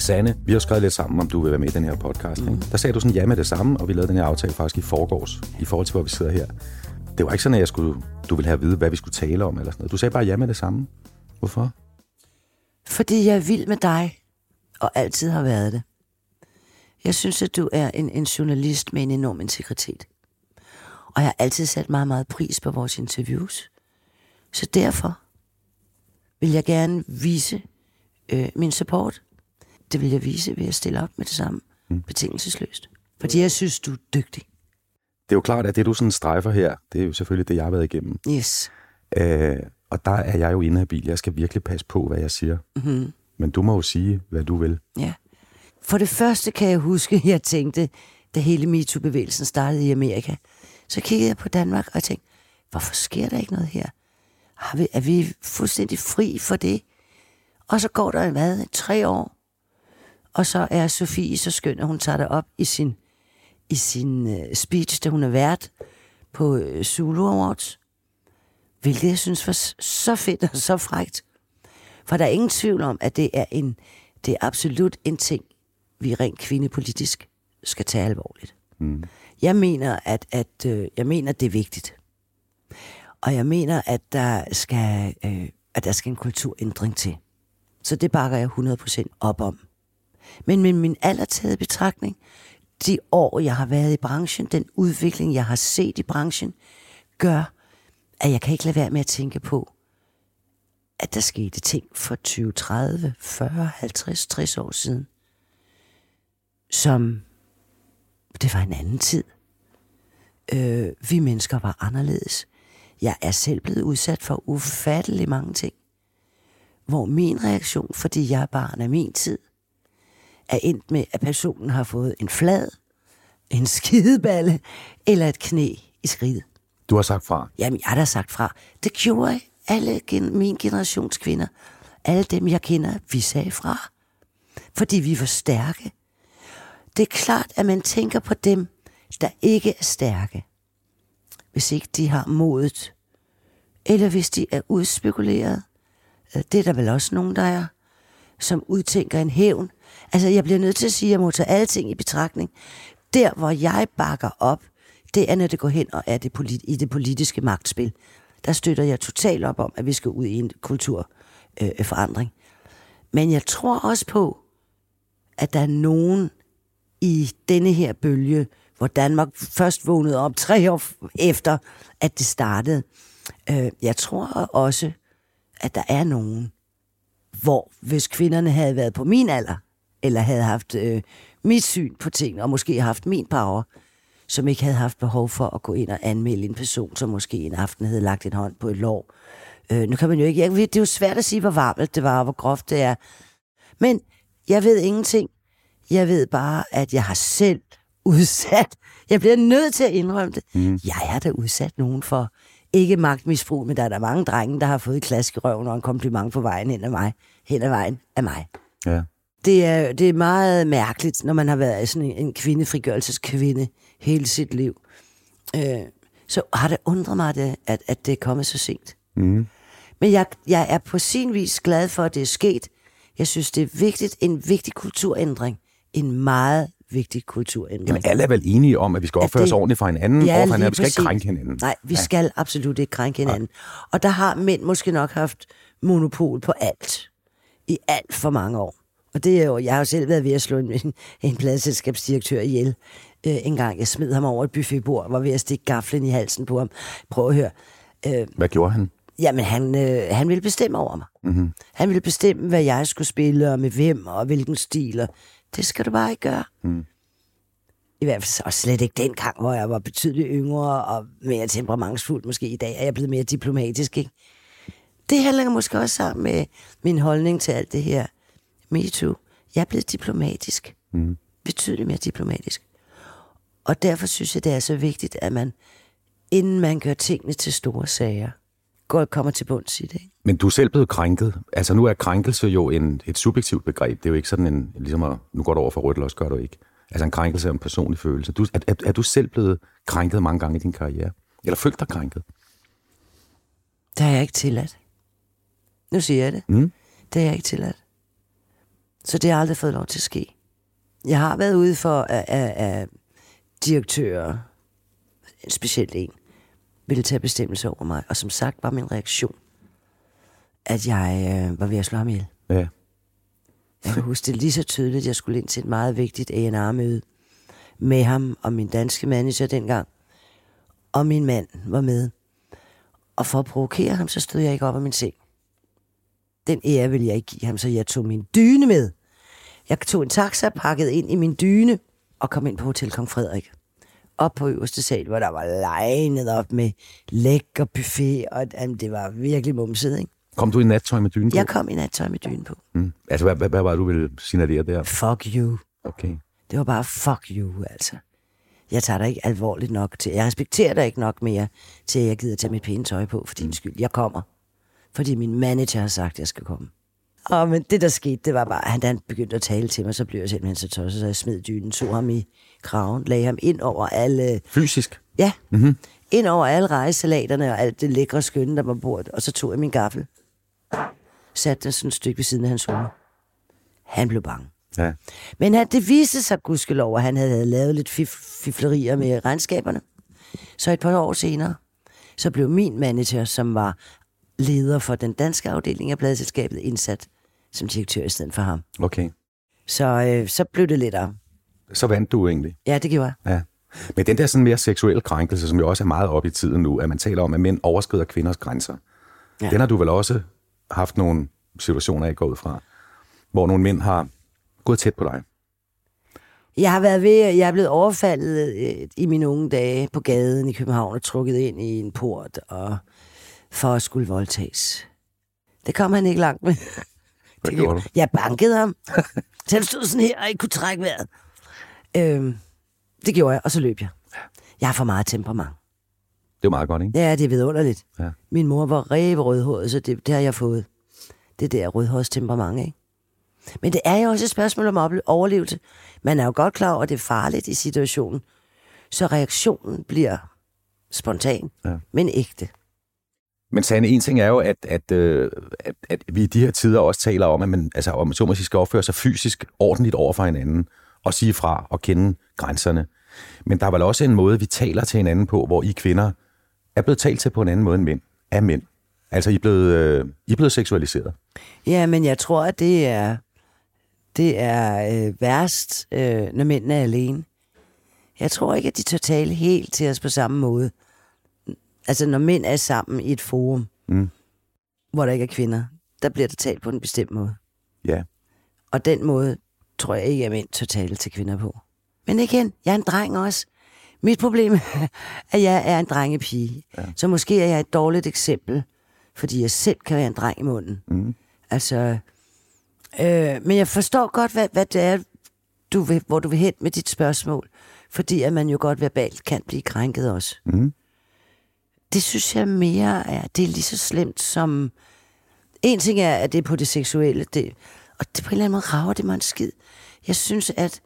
Sanne, vi har skrevet lidt sammen, om du vil være med i den her podcast. Ikke? Der sagde du sådan ja med det samme, og vi lavede den her aftale faktisk i forgårs, i forhold til, hvor vi sidder her. Det var ikke sådan, at jeg skulle, du ville have at vide, hvad vi skulle tale om, eller sådan noget. Du sagde bare ja med det samme. Hvorfor? Fordi jeg er vild med dig, og altid har været det. Jeg synes, at du er en, en journalist med en enorm integritet. Og jeg har altid sat meget, meget pris på vores interviews. Så derfor vil jeg gerne vise øh, min support. Det vil jeg vise ved at stille op med det samme. Mm. Betingelsesløst. Fordi jeg synes, du er dygtig. Det er jo klart, at det du sådan strejfer her, det er jo selvfølgelig det, jeg har været igennem. Yes. Øh, og der er jeg jo inhabil. Jeg skal virkelig passe på, hvad jeg siger. Mm-hmm. Men du må jo sige, hvad du vil. Ja. For det første kan jeg huske, jeg tænkte, da hele MeToo-bevægelsen startede i Amerika, så kiggede jeg på Danmark og tænkte, hvorfor sker der ikke noget her? Har vi, er vi fuldstændig fri for det? Og så går der hvad, tre år, og så er Sofie så skøn, at hun tager det op i sin, i sin uh, speech, da hun er vært på uh, Zulu Awards. Hvilket jeg synes var så fedt og så frægt. For der er ingen tvivl om, at det er en, det er absolut en ting, vi rent kvindepolitisk skal tage alvorligt. Mm. Jeg mener, at, at øh, jeg mener, det er vigtigt. Og jeg mener, at der skal, øh, at der skal en kulturændring til. Så det bakker jeg 100% op om. Men med min allertaget betragtning, de år, jeg har været i branchen, den udvikling, jeg har set i branchen, gør, at jeg kan ikke lade være med at tænke på, at der skete ting for 20, 30, 40, 50, 60 år siden, som det var en anden tid. Øh, vi mennesker var anderledes. Jeg er selv blevet udsat for ufattelig mange ting. Hvor min reaktion, fordi jeg er barn af min tid, er endt med, at personen har fået en flad, en skideballe eller et knæ i skridtet. Du har sagt fra. Jamen, jeg har da sagt fra. Det gjorde alle gen- min generations kvinder. Alle dem, jeg kender, vi sagde fra. Fordi vi var stærke. Det er klart, at man tænker på dem, der ikke er stærke. Hvis ikke de har modet. Eller hvis de er udspekuleret. Øh, Det er der vel også nogen, der er. Som udtænker en hævn. Altså, jeg bliver nødt til at sige, at jeg må tage alle ting i betragtning. Der, hvor jeg bakker op, det er, når det går hen og er det polit- i det politiske magtspil. Der støtter jeg totalt op om, at vi skal ud i en kulturforandring. Øh. Men jeg tror også på, at der er nogen i denne her bølge, hvor Danmark først vågnede op tre år efter, at det startede. Øh, jeg tror også, at der er nogen, hvor hvis kvinderne havde været på min alder, eller havde haft øh, mit syn på ting, og måske haft min power, som ikke havde haft behov for at gå ind og anmelde en person, som måske en aften havde lagt en hånd på et lår. Øh, nu kan man jo ikke... Jeg, ved- det er jo svært at sige, hvor varmt det var, og hvor groft det er. Men jeg ved ingenting. Jeg ved bare, at jeg har selv udsat. Jeg bliver nødt til at indrømme det. Mm. Jeg har da udsat nogen for ikke magtmisbrug, men der er der mange drenge, der har fået et klask i røven og en kompliment på vejen hen ad mig. Hen ad vejen af mig. Ja. Det er, det er meget mærkeligt, når man har været sådan en, kvindefrigørelseskvinde hele sit liv. Øh, så har det undret mig, det, at, at det er kommet så sent. Mm. Men jeg, jeg er på sin vis glad for, at det er sket. Jeg synes, det er vigtigt. En vigtig kulturændring. En meget vigtig kulturændring. Jamen, alle er vel enige om, at vi skal opføre os ordentligt for hinanden, Ja, for hinanden. Vi skal ikke krænke hinanden. Nej, vi ja. skal absolut ikke krænke hinanden. Og der har mænd måske nok haft monopol på alt. I alt for mange år. Og det er jo, jeg har jo selv været ved at slå en, en, pladselskabsdirektør ihjel. Øh, en gang jeg smed ham over et buffetbord, var ved at stikke gaflen i halsen på ham. Prøv at høre. Øh, Hvad gjorde han? Jamen, han, øh, han ville bestemme over mig. Mm-hmm. Han ville bestemme, hvad jeg skulle spille, og med hvem, og hvilken stil. Og det skal du bare ikke gøre. Mm. I hvert fald og slet ikke dengang, hvor jeg var betydeligt yngre og mere temperamentsfuld. Måske i dag er jeg blevet mere diplomatisk, ikke? Det handler måske også sammen med min holdning til alt det her. Me too. Jeg er blevet diplomatisk. Mm. Betydeligt mere diplomatisk. Og derfor synes jeg, det er så vigtigt, at man, inden man gør tingene til store sager, går kommer til bunds i det. Ikke? Men du er selv blevet krænket. Altså nu er krænkelse jo en, et subjektivt begreb. Det er jo ikke sådan en, ligesom at, nu går du over for rødt, eller også gør du ikke. Altså en krænkelse er en personlig følelse. Du, er, er, er du selv blevet krænket mange gange i din karriere? Eller følt dig krænket? Det har jeg ikke tilladt. Nu siger jeg det. Mm. Det har jeg ikke tilladt. Så det har aldrig fået lov til at ske. Jeg har været ude for, at, at, at direktører, specielt en, ville tage bestemmelse over mig. Og som sagt var min reaktion, at jeg øh, var ved at slå ham ihjel. Ja. Jeg kan huske det lige så tydeligt, at jeg skulle ind til et meget vigtigt A&R-møde med ham og min danske manager dengang. Og min mand var med. Og for at provokere ham, så stod jeg ikke op af min seng. Den ære ville jeg ikke give ham, så jeg tog min dyne med. Jeg tog en taxa, pakkede ind i min dyne og kom ind på Hotel Kong Frederik. Op på øverste sal, hvor der var legnet op med lækker buffet, og jamen, det var virkelig mumset, ikke? Kom du i nattøj med dynen på? Jeg kom i nattøj med dyne på. Mm. Altså, hvad, hvad, hvad var det, du ville signalere der? Fuck you. Okay. Det var bare fuck you, altså. Jeg tager dig ikke alvorligt nok til. Jeg respekterer dig ikke nok mere, til at jeg gider tage mit pæne tøj på for din skyld. Jeg kommer. Fordi min manager har sagt, at jeg skal komme. Og men det, der skete, det var bare, at han, da han begyndte at tale til mig, så blev jeg simpelthen så tosset, så jeg smed dynen, tog ham i kraven, lagde ham ind over alle, Fysisk? ja, mm-hmm. ind over alle rejsalaterne og alt det lækre skønne, der var på bordet. Og så tog jeg min gaffel, satte den sådan et stykke ved siden af hans hoved. Han blev bange. Ja. Men han, det viste sig gudskelov, at han havde lavet lidt fif, fiflerier med regnskaberne. Så et par år senere, så blev min manager, som var leder for den danske afdeling af pladselskabet, indsat som direktør i stedet for ham. Okay. Så, øh, så blev det lettere. Så vandt du egentlig. Ja, det gjorde jeg. Ja. Men den der sådan mere seksuelle krænkelse, som jo også er meget op i tiden nu, at man taler om, at mænd overskrider kvinders grænser. Ja. Ja. Den har du vel også haft nogle situationer, jeg går ud fra, hvor nogle mænd har gået tæt på dig. Jeg har været ved, jeg er blevet overfaldet øh, i mine unge dage på gaden i København og trukket ind i en port og for at skulle voldtages. Det kom han ikke langt med. Hvad Det gjorde du? Jeg bankede ham. Så han stod sådan her og ikke kunne trække vejret. Øhm, det gjorde jeg, og så løb jeg. Jeg har for meget temperament. Det er meget godt, ikke? Ja, det er vidunderligt. Ja. Min mor var ræve rødhåret, så det, det har jeg fået. Det der rødhårets temperament, ikke? Men det er jo også et spørgsmål om overlevelse. Man er jo godt klar over, at det er farligt i situationen. Så reaktionen bliver spontan, ja. men ægte. Men Sanne, en ting er jo, at, at, øh, at, at vi i de her tider også taler om, at man, altså, om, så måske skal opføre sig fysisk ordentligt over for hinanden, og sige fra og kende grænserne. Men der er vel også en måde, vi taler til hinanden på, hvor I kvinder er blevet talt til på en anden måde end mænd. Af mænd. Altså, I er blevet, øh, I er blevet seksualiseret. Ja, men jeg tror, at det er, det er øh, værst, øh, når mændene er alene. Jeg tror ikke, at de tør tale helt til os på samme måde. Altså, når mænd er sammen i et forum, Mm. hvor der ikke er kvinder, der bliver der talt på en bestemt måde. Ja. Og den måde tror jeg ikke, at mænd tør tale til kvinder på. Men igen, jeg er en dreng også. Mit problem er, at jeg er en drengepige. Ja. Så måske er jeg et dårligt eksempel, fordi jeg selv kan være en dreng i munden. Mm. Altså, øh, men jeg forstår godt, hvad, hvad det er, du vil, hvor du vil hen med dit spørgsmål. Fordi at man jo godt verbalt kan blive krænket også. Mm. Det synes jeg mere er, det er lige så slemt som... En ting er, at det er på det seksuelle, det, og det på en eller anden måde rager det mig en skid. Jeg synes, at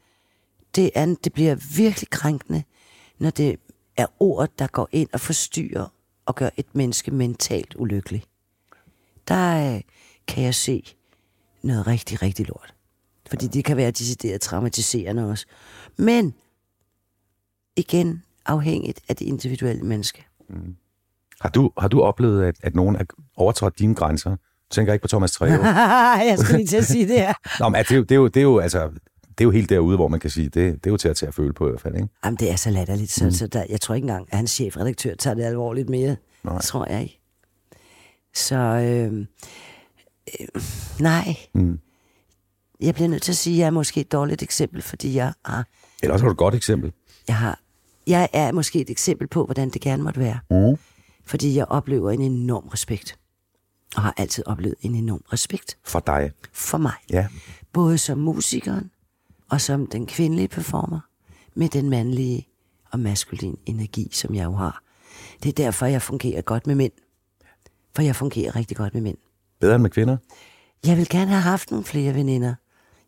det, er, det bliver virkelig krænkende, når det er ord, der går ind og forstyrrer og gør et menneske mentalt ulykkelig. Der øh, kan jeg se noget rigtig, rigtig lort. Fordi det kan være decideret traumatiserende også. Men igen afhængigt af det individuelle menneske. Mm. Har du, har du oplevet, at, at nogen har overtrådt dine grænser? Du tænker ikke på Thomas Treve? jeg skulle lige til at sige det her. Nå, men det, er jo, det, er jo, det, er jo, altså, det er jo helt derude, hvor man kan sige, det, det er jo til at tage at føle på i hvert fald, ikke? Jamen, det er så latterligt, så, mm. så der, jeg tror ikke engang, at hans chefredaktør tager det alvorligt mere. Nej. Tror jeg ikke. Så, øh, øh, nej. Mm. Jeg bliver nødt til at sige, at jeg er måske et dårligt eksempel, fordi jeg har, Ellers har du et godt eksempel. jeg har, jeg er måske et eksempel på, hvordan det gerne måtte være. Mm. Fordi jeg oplever en enorm respekt. Og har altid oplevet en enorm respekt For dig. for mig. Ja. Både som musikeren og som den kvindelige performer. Med den mandlige og maskuline energi, som jeg jo har. Det er derfor, jeg fungerer godt med mænd. For jeg fungerer rigtig godt med mænd. Bedre end med kvinder? Jeg vil gerne have haft nogle flere veninder.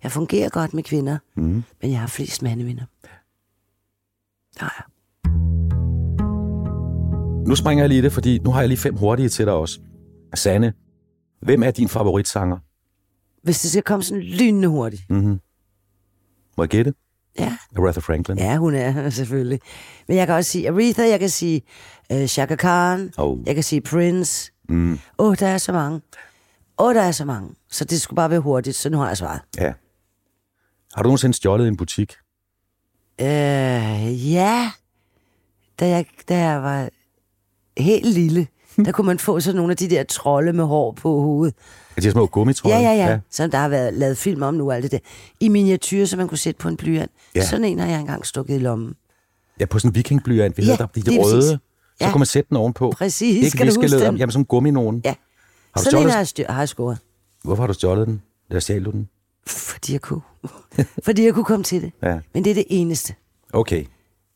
Jeg fungerer godt med kvinder, Mm. men jeg har flest mandevenner. Der har jeg. Nu springer jeg lige det, fordi nu har jeg lige fem hurtige til dig også. Sanne, hvem er din favoritsanger? Hvis det skal komme sådan lynende hurtigt. Mm-hmm. Må jeg gætte? Ja. Aretha Franklin. ja, hun er selvfølgelig. Men jeg kan også sige Aretha, jeg kan sige uh, Chaka Khan, Oh. jeg kan sige Prince. Mm. Åh, oh, der er så mange. Åh, oh, der er så mange. Så det skulle bare være hurtigt, så nu har jeg svaret. ja. Har du nogensinde stjålet i en butik? Øh, ja. Da jeg, da jeg var helt lille, der kunne man få sådan nogle af de der trolde med hår på hovedet. Er de her små gummitrøjer? Ja, ja, ja. Som der har været lavet film om nu, alt det der. I miniatyr, som man kunne sætte på en blyant. Ja. Ja. Sådan en har jeg engang stukket i lommen. Ja, på sådan en vikingblyant. Vi Ja, ja, der, de, de røde. præcis. Så Ja. kunne man sætte den ovenpå. Præcis, Ikke skal du huske den? Jamen, en gummi nogen. Ja. Har du Sådan en har jeg, styr, har jeg scoret. Hvorfor har du stjålet den? Der stjal du den? Fordi jeg kunne. Fordi jeg kunne komme til det. Ja. Men det er det eneste. Okay.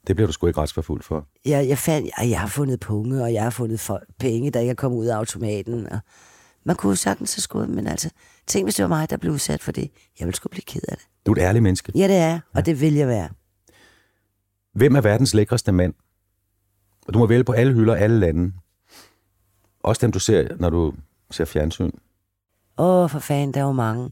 Det bliver du sgu ikke retsforfuldt for. Jeg, jeg, fandt, jeg, jeg har fundet punge, og jeg har fundet folk, penge, der ikke er kommet ud af automaten. Og man kunne jo sagtens have skudt, men altså, tænk hvis det var mig, der blev udsat for det. Jeg ville sgu blive ked af det. Du er et ærligt menneske. Ja, det er, og det vil jeg være. Hvem er verdens lækreste mand? Og du må vælge på alle hylder, alle lande. Også dem, du ser, når du ser fjernsyn. Åh, for fanden, der er jo mange.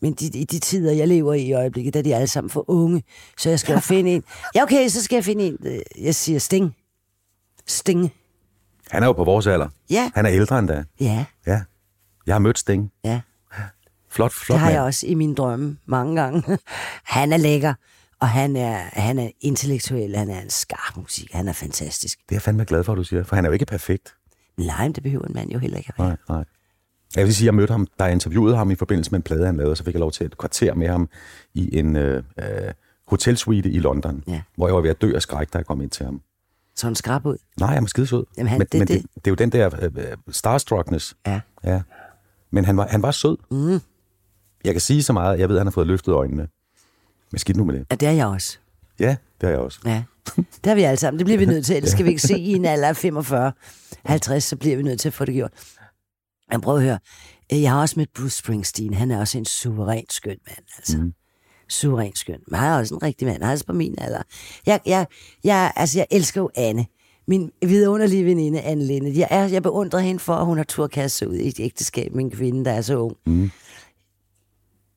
Men de, i de tider, jeg lever i i øjeblikket, der er de alle sammen for unge. Så jeg skal jo finde en. Ja, okay, så skal jeg finde en. øh, Jeg siger Sting. Sting. Han er jo på vores alder. Ja. Han er ældre end da. Ja, Ja. Jeg har mødt Sting. ja. Flot, flot Det har mand. jeg også i mine drømme mange gange. han er lækker, og han er, han er intellektuel. Han er en skarp musik. Han er fantastisk. Det er jeg fandme glad for, at du siger, for han er jo ikke perfekt. Nej, men det behøver en mand jo heller ikke at være. Nej, nej. Jeg vil sige, jeg mødte ham, der jeg interviewede ham i forbindelse med en plade, han lavede, så fik jeg lov til et kvarter med ham i en øh, øh, hotelsuite i London, Ja. hvor jeg var ved at dø af skræk, da jeg kom ind til ham. Så han skrab ud. Nej, han var skidesød. Jamen, han- men, det- men det- det, det, er jo den der øh, øh, starstruckness. Ja. Ja. Men han var, han var sød. Mm. Jeg kan sige så meget, jeg ved, at han har fået løftet øjnene. Men skidt nu med det. Ja, det er jeg også. Ja, det har jeg også. Ja. Det har vi alle sammen. Det bliver vi nødt til. Ellers skal vi ikke se i en alder af 45, 50, så bliver vi nødt til at få det gjort. Men prøv at høre. Øh, Jeg har også mødt Bruce Springsteen. Han er også en suveræn skøn mand, altså. Mm. Suveræn skøn. Men han er også en rigtig mand. Han er også på min alder. Jeg, jeg, jeg, altså, jeg elsker jo Anne. Min vidunderlige veninde, Anne Linde. Jeg, er, jeg beundrer hende for, at hun har tur kaste sig ud i et ægteskab med en kvinde, der er så ung. Mm.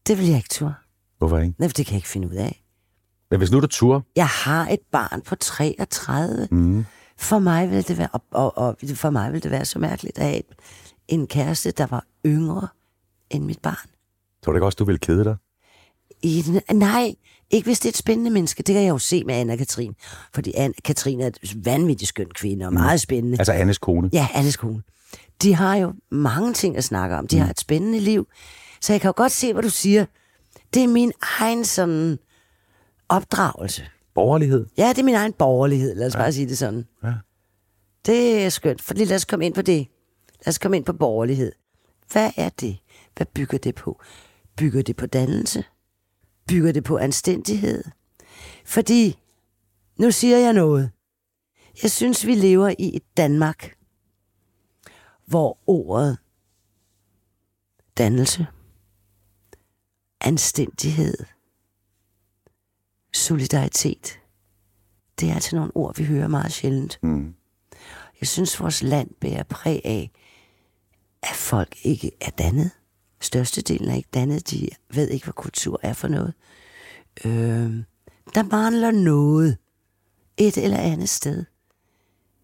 Det vil jeg ikke tur. Hvorfor ikke? Nej, for det kan jeg ikke finde ud af. Men hvis nu du tur, Jeg har et barn på 33. mm. For mig ville det være, og, og, og for mig ville det være så mærkeligt at have et, en kæreste, der var yngre end mit barn. tror du ikke også, du vil kede dig? I, nej, ikke hvis det er et spændende menneske. Det kan jeg jo se med Anna Katrin. Fordi Anna Katrin er et vanvittigt skøn kvinde og meget spændende. Altså Annes kone. Ja, Annes kone. De har jo mange ting at snakke om. De har et spændende liv. Så jeg kan jo godt se, hvad du siger. Det er min egen sådan opdragelse. Borgerlighed? Ja, det er min egen borgerlighed, lad os ja. bare sige det sådan. Ja. Det er skønt, for lad os komme ind på det. Lad os komme ind på borgerlighed. Hvad er det? Hvad bygger det på? Bygger det på dannelse? Bygger det på anstændighed? Fordi, nu siger jeg noget. Jeg synes, vi lever i et Danmark, hvor ordet dannelse, anstændighed, solidaritet, det er altså nogle ord, vi hører meget sjældent. Mm. Jeg synes, vores land bærer præg af, at folk ikke er dannet. Størstedelen er ikke dannet. De ved ikke, hvad kultur er for noget. Øh, der mangler noget et eller andet sted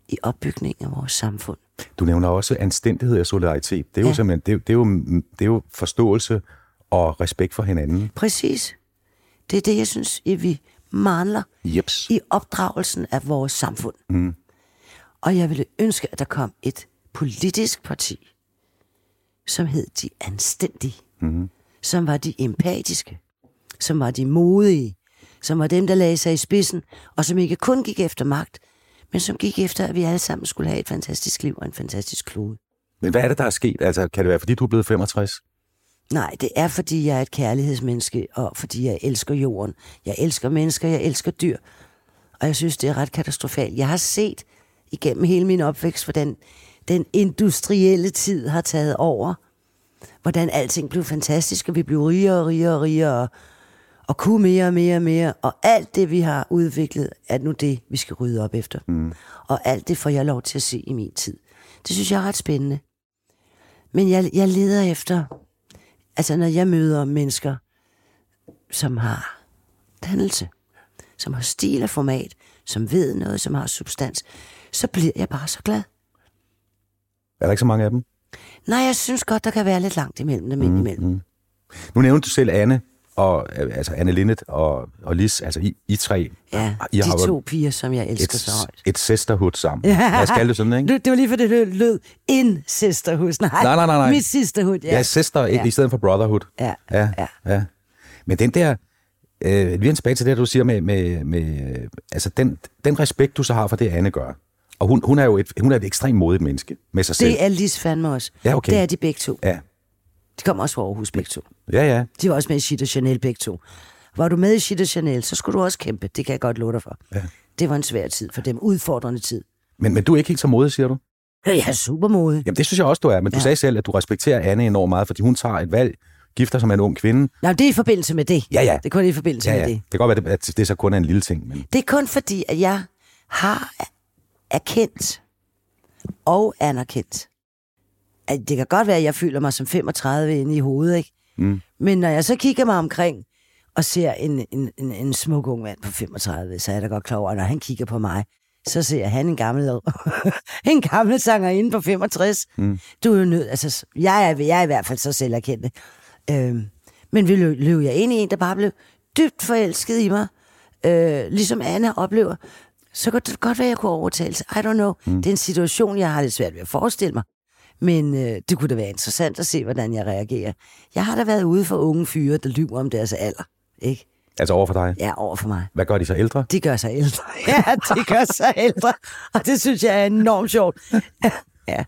i opbygningen af vores samfund. Du nævner også anstændighed og solidaritet. Det er, ja. jo, simpelthen, det, er, jo- det, er jo, det er jo forståelse og respekt for hinanden. Præcis. Det er det, jeg synes, at vi mangler Jeps. i opdragelsen af vores samfund. Mm. Og jeg ville ønske, at der kom et politisk parti, som hed de anstændige, mm. som var de empatiske, som var de modige, som var dem, der lagde sig i spidsen, og som ikke kun gik efter magt, men som gik efter, at vi alle sammen skulle have et fantastisk liv og en fantastisk klode. Men hvad er det, der er sket? Altså, kan det være, fordi du er blevet 65? Nej, det er, fordi jeg er et kærlighedsmenneske, og fordi jeg elsker jorden. Jeg elsker mennesker, jeg elsker dyr. Og jeg synes, det er ret katastrofalt. Jeg har set igennem hele min opvækst, hvordan den industrielle tid har taget over. Hvordan alting blev fantastisk, og vi blev rigere og rigere og rigere, og, kunne mere og mere og mere. Og alt det, vi har udviklet, er nu det, vi skal rydde op efter. Mm. Og alt det får jeg lov til at se i min tid. Det synes jeg er ret spændende. Men jeg, jeg leder efter Altså, når jeg møder mennesker, som har dannelse, som har stil og format, som ved noget, som har substans, så bliver jeg bare så glad. Er der ikke så mange af dem? Nej, jeg synes godt, der kan være lidt langt imellem dem mm, imellem. Nu nævnte du selv Anne, og, altså Anne Linnet og, og Lis, altså I, I tre. Ja, I de har to piger, som jeg elsker et, så højt. et sisterhood sammen. Lad os det sådan, ikke? Det, var lige for det lød, lød en sisterhood. Nej, Nej, nej, nej. Mit sisterhood, ja. Ja, sister ja. Ja. i stedet for brotherhood. Ja, ja. ja. ja. Men den der, øh, vi er tilbage til det, du siger med, med, med altså den, den respekt, du så har for det, Anne gør. Og hun, hun er jo et, hun er et ekstremt modigt menneske med sig selv. Det er Lis fandme også. Ja, okay. Det er de begge to. Ja, De kommer også fra Aarhus begge to. ja, ja. De var også med i Shit og Chanel begge to. Var du med i Shit og Chanel, så skulle du også kæmpe. Det kan jeg godt love dig for. Ja. Det var en svær tid for dem. Udfordrende tid. Men, men du er ikke helt så modig, siger du? Jeg er super modig. Jamen, det synes jeg også, du er. Men du Ja. sagde selv, at du respekterer Anne enormt meget, fordi hun tager et valg, gifter sig med en ung kvinde. Nå, det er i forbindelse med det. Ja, ja. Det er kun i forbindelse Ja, med ja. det. Det kan godt være, at det så kun er en lille ting, men Det er kun fordi, at jeg har erkendt og anerkendt, at det kan godt være, at jeg føler mig som 35 inde i hovedet, ikke? Mm. Men når jeg så kigger mig omkring og ser en, en, en, en smuk ung mand på 35, så er da godt klar over, at når han kigger på mig, så ser han en gammel, en gammel sangerinde på 65. Mm. Du er jo nødt, altså, jeg er, jeg er i hvert fald så selverkendt. Øhm, men vi løb, løb jeg ind i en, der bare blev dybt forelsket i mig, øh, ligesom Anna oplever, så kunne det godt være, at jeg kunne overtales. I don't know. Mm. Det er en situation, jeg har lidt svært ved at forestille mig. Men øh, det kunne da være interessant at se, hvordan jeg reagerer. Jeg har da været ude for unge fyre, der lyver om deres alder. Ikke? altså over for dig. Ja, over for mig. Hvad gør de så ældre? De gør sig ældre. Ja, de gør sig ældre. Og det synes jeg er enormt sjovt. Ja.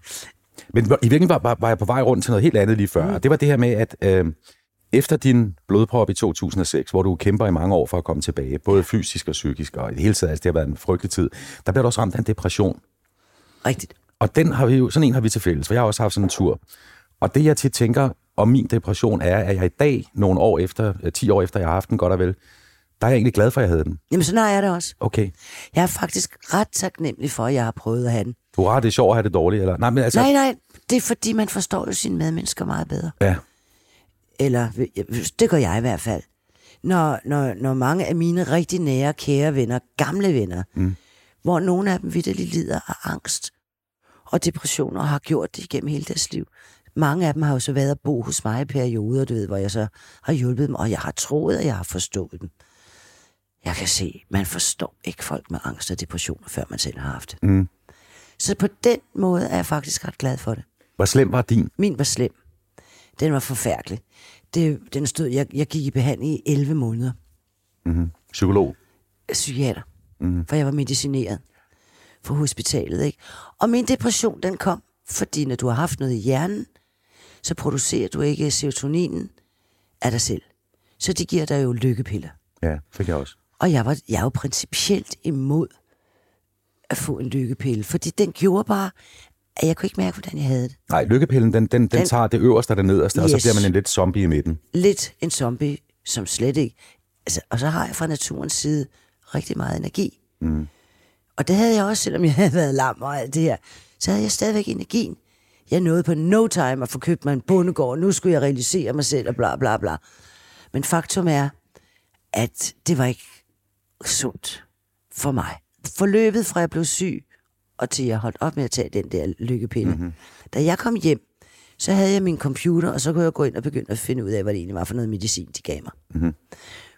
Men i virkeligheden var, var, var jeg på vej rundt til noget helt andet lige før. Mm. Og det var det her med, at øh, efter din blodprop i 2006, hvor du kæmper i mange år for at komme tilbage, både fysisk og psykisk, og i det hele taget, altså det har været en frygtelig tid, der blev du også ramt af en depression. Rigtigt. Og den har vi jo, sådan en har vi til fælles, for jeg har også haft sådan en tur. Og det jeg tit tænker om min depression er, at jeg i dag, nogle år efter, øh, 10 år efter jeg har haft den godt og vel, der er jeg egentlig glad for, at jeg havde den. Jamen, sådan har jeg det også. Okay. Jeg er faktisk ret taknemmelig for, at jeg har prøvet at have den. Hurra, det er sjovt at have det dårligt, eller? Nej, men altså... Nej, nej, det er fordi, man forstår jo sine medmennesker meget bedre. Ja. Eller, det gør jeg i hvert fald. Når, når, når mange af mine rigtig nære, kære venner, gamle venner, mm. hvor nogle af dem vidderligt lider af angst og depression, og har gjort det igennem hele deres liv. Mange af dem har jo så været at bo hos mig i perioder, du ved, hvor jeg så har hjulpet dem, og jeg har troet, at jeg har forstået dem. Jeg kan se, man forstår ikke folk med angst og depressioner, før man selv har haft det. Mm. Så på den måde er jeg faktisk ret glad for det. Hvor slem var din? Min var slem. Den var forfærdelig. Det, den stod, jeg, jeg gik i behandling i 11 måneder. Mm-hmm. Psykolog? psykiater, mm. for jeg var medicineret fra hospitalet. Ikke? Og min depression, den kom, fordi når du har haft noget i hjernen, så producerer du ikke serotoninen af dig selv. Så det giver dig jo lykkepiller. Ja, fik jeg også. Og jeg var, jeg principielt imod at få en lykkepille, fordi den gjorde bare, at jeg kunne ikke mærke, hvordan jeg havde det. Nej, lykkepillen, den, den, den, Den- tager det øverste og det nederste, og så Yes. bliver man en lidt zombie i midten. Lidt en zombie, som slet ikke... Altså, og så har jeg fra naturens side rigtig meget energi. Mm. Og det havde jeg også, selvom jeg havde været lam og alt det her. Så havde jeg stadigvæk energien. Jeg nåede på no time at få købt mig en bondegård. Nu skulle jeg realisere mig selv og bla bla bla. Men faktum er, at det var ikke sundt for mig. Forløbet fra jeg blev syg, og til jeg holdt op med at tage den der lykkepille. Mm-hmm. Da jeg kom hjem, så havde jeg min computer, og så kunne jeg gå ind og begynde at finde ud af, hvad det egentlig var for noget medicin, de gav mig. Mm-hmm.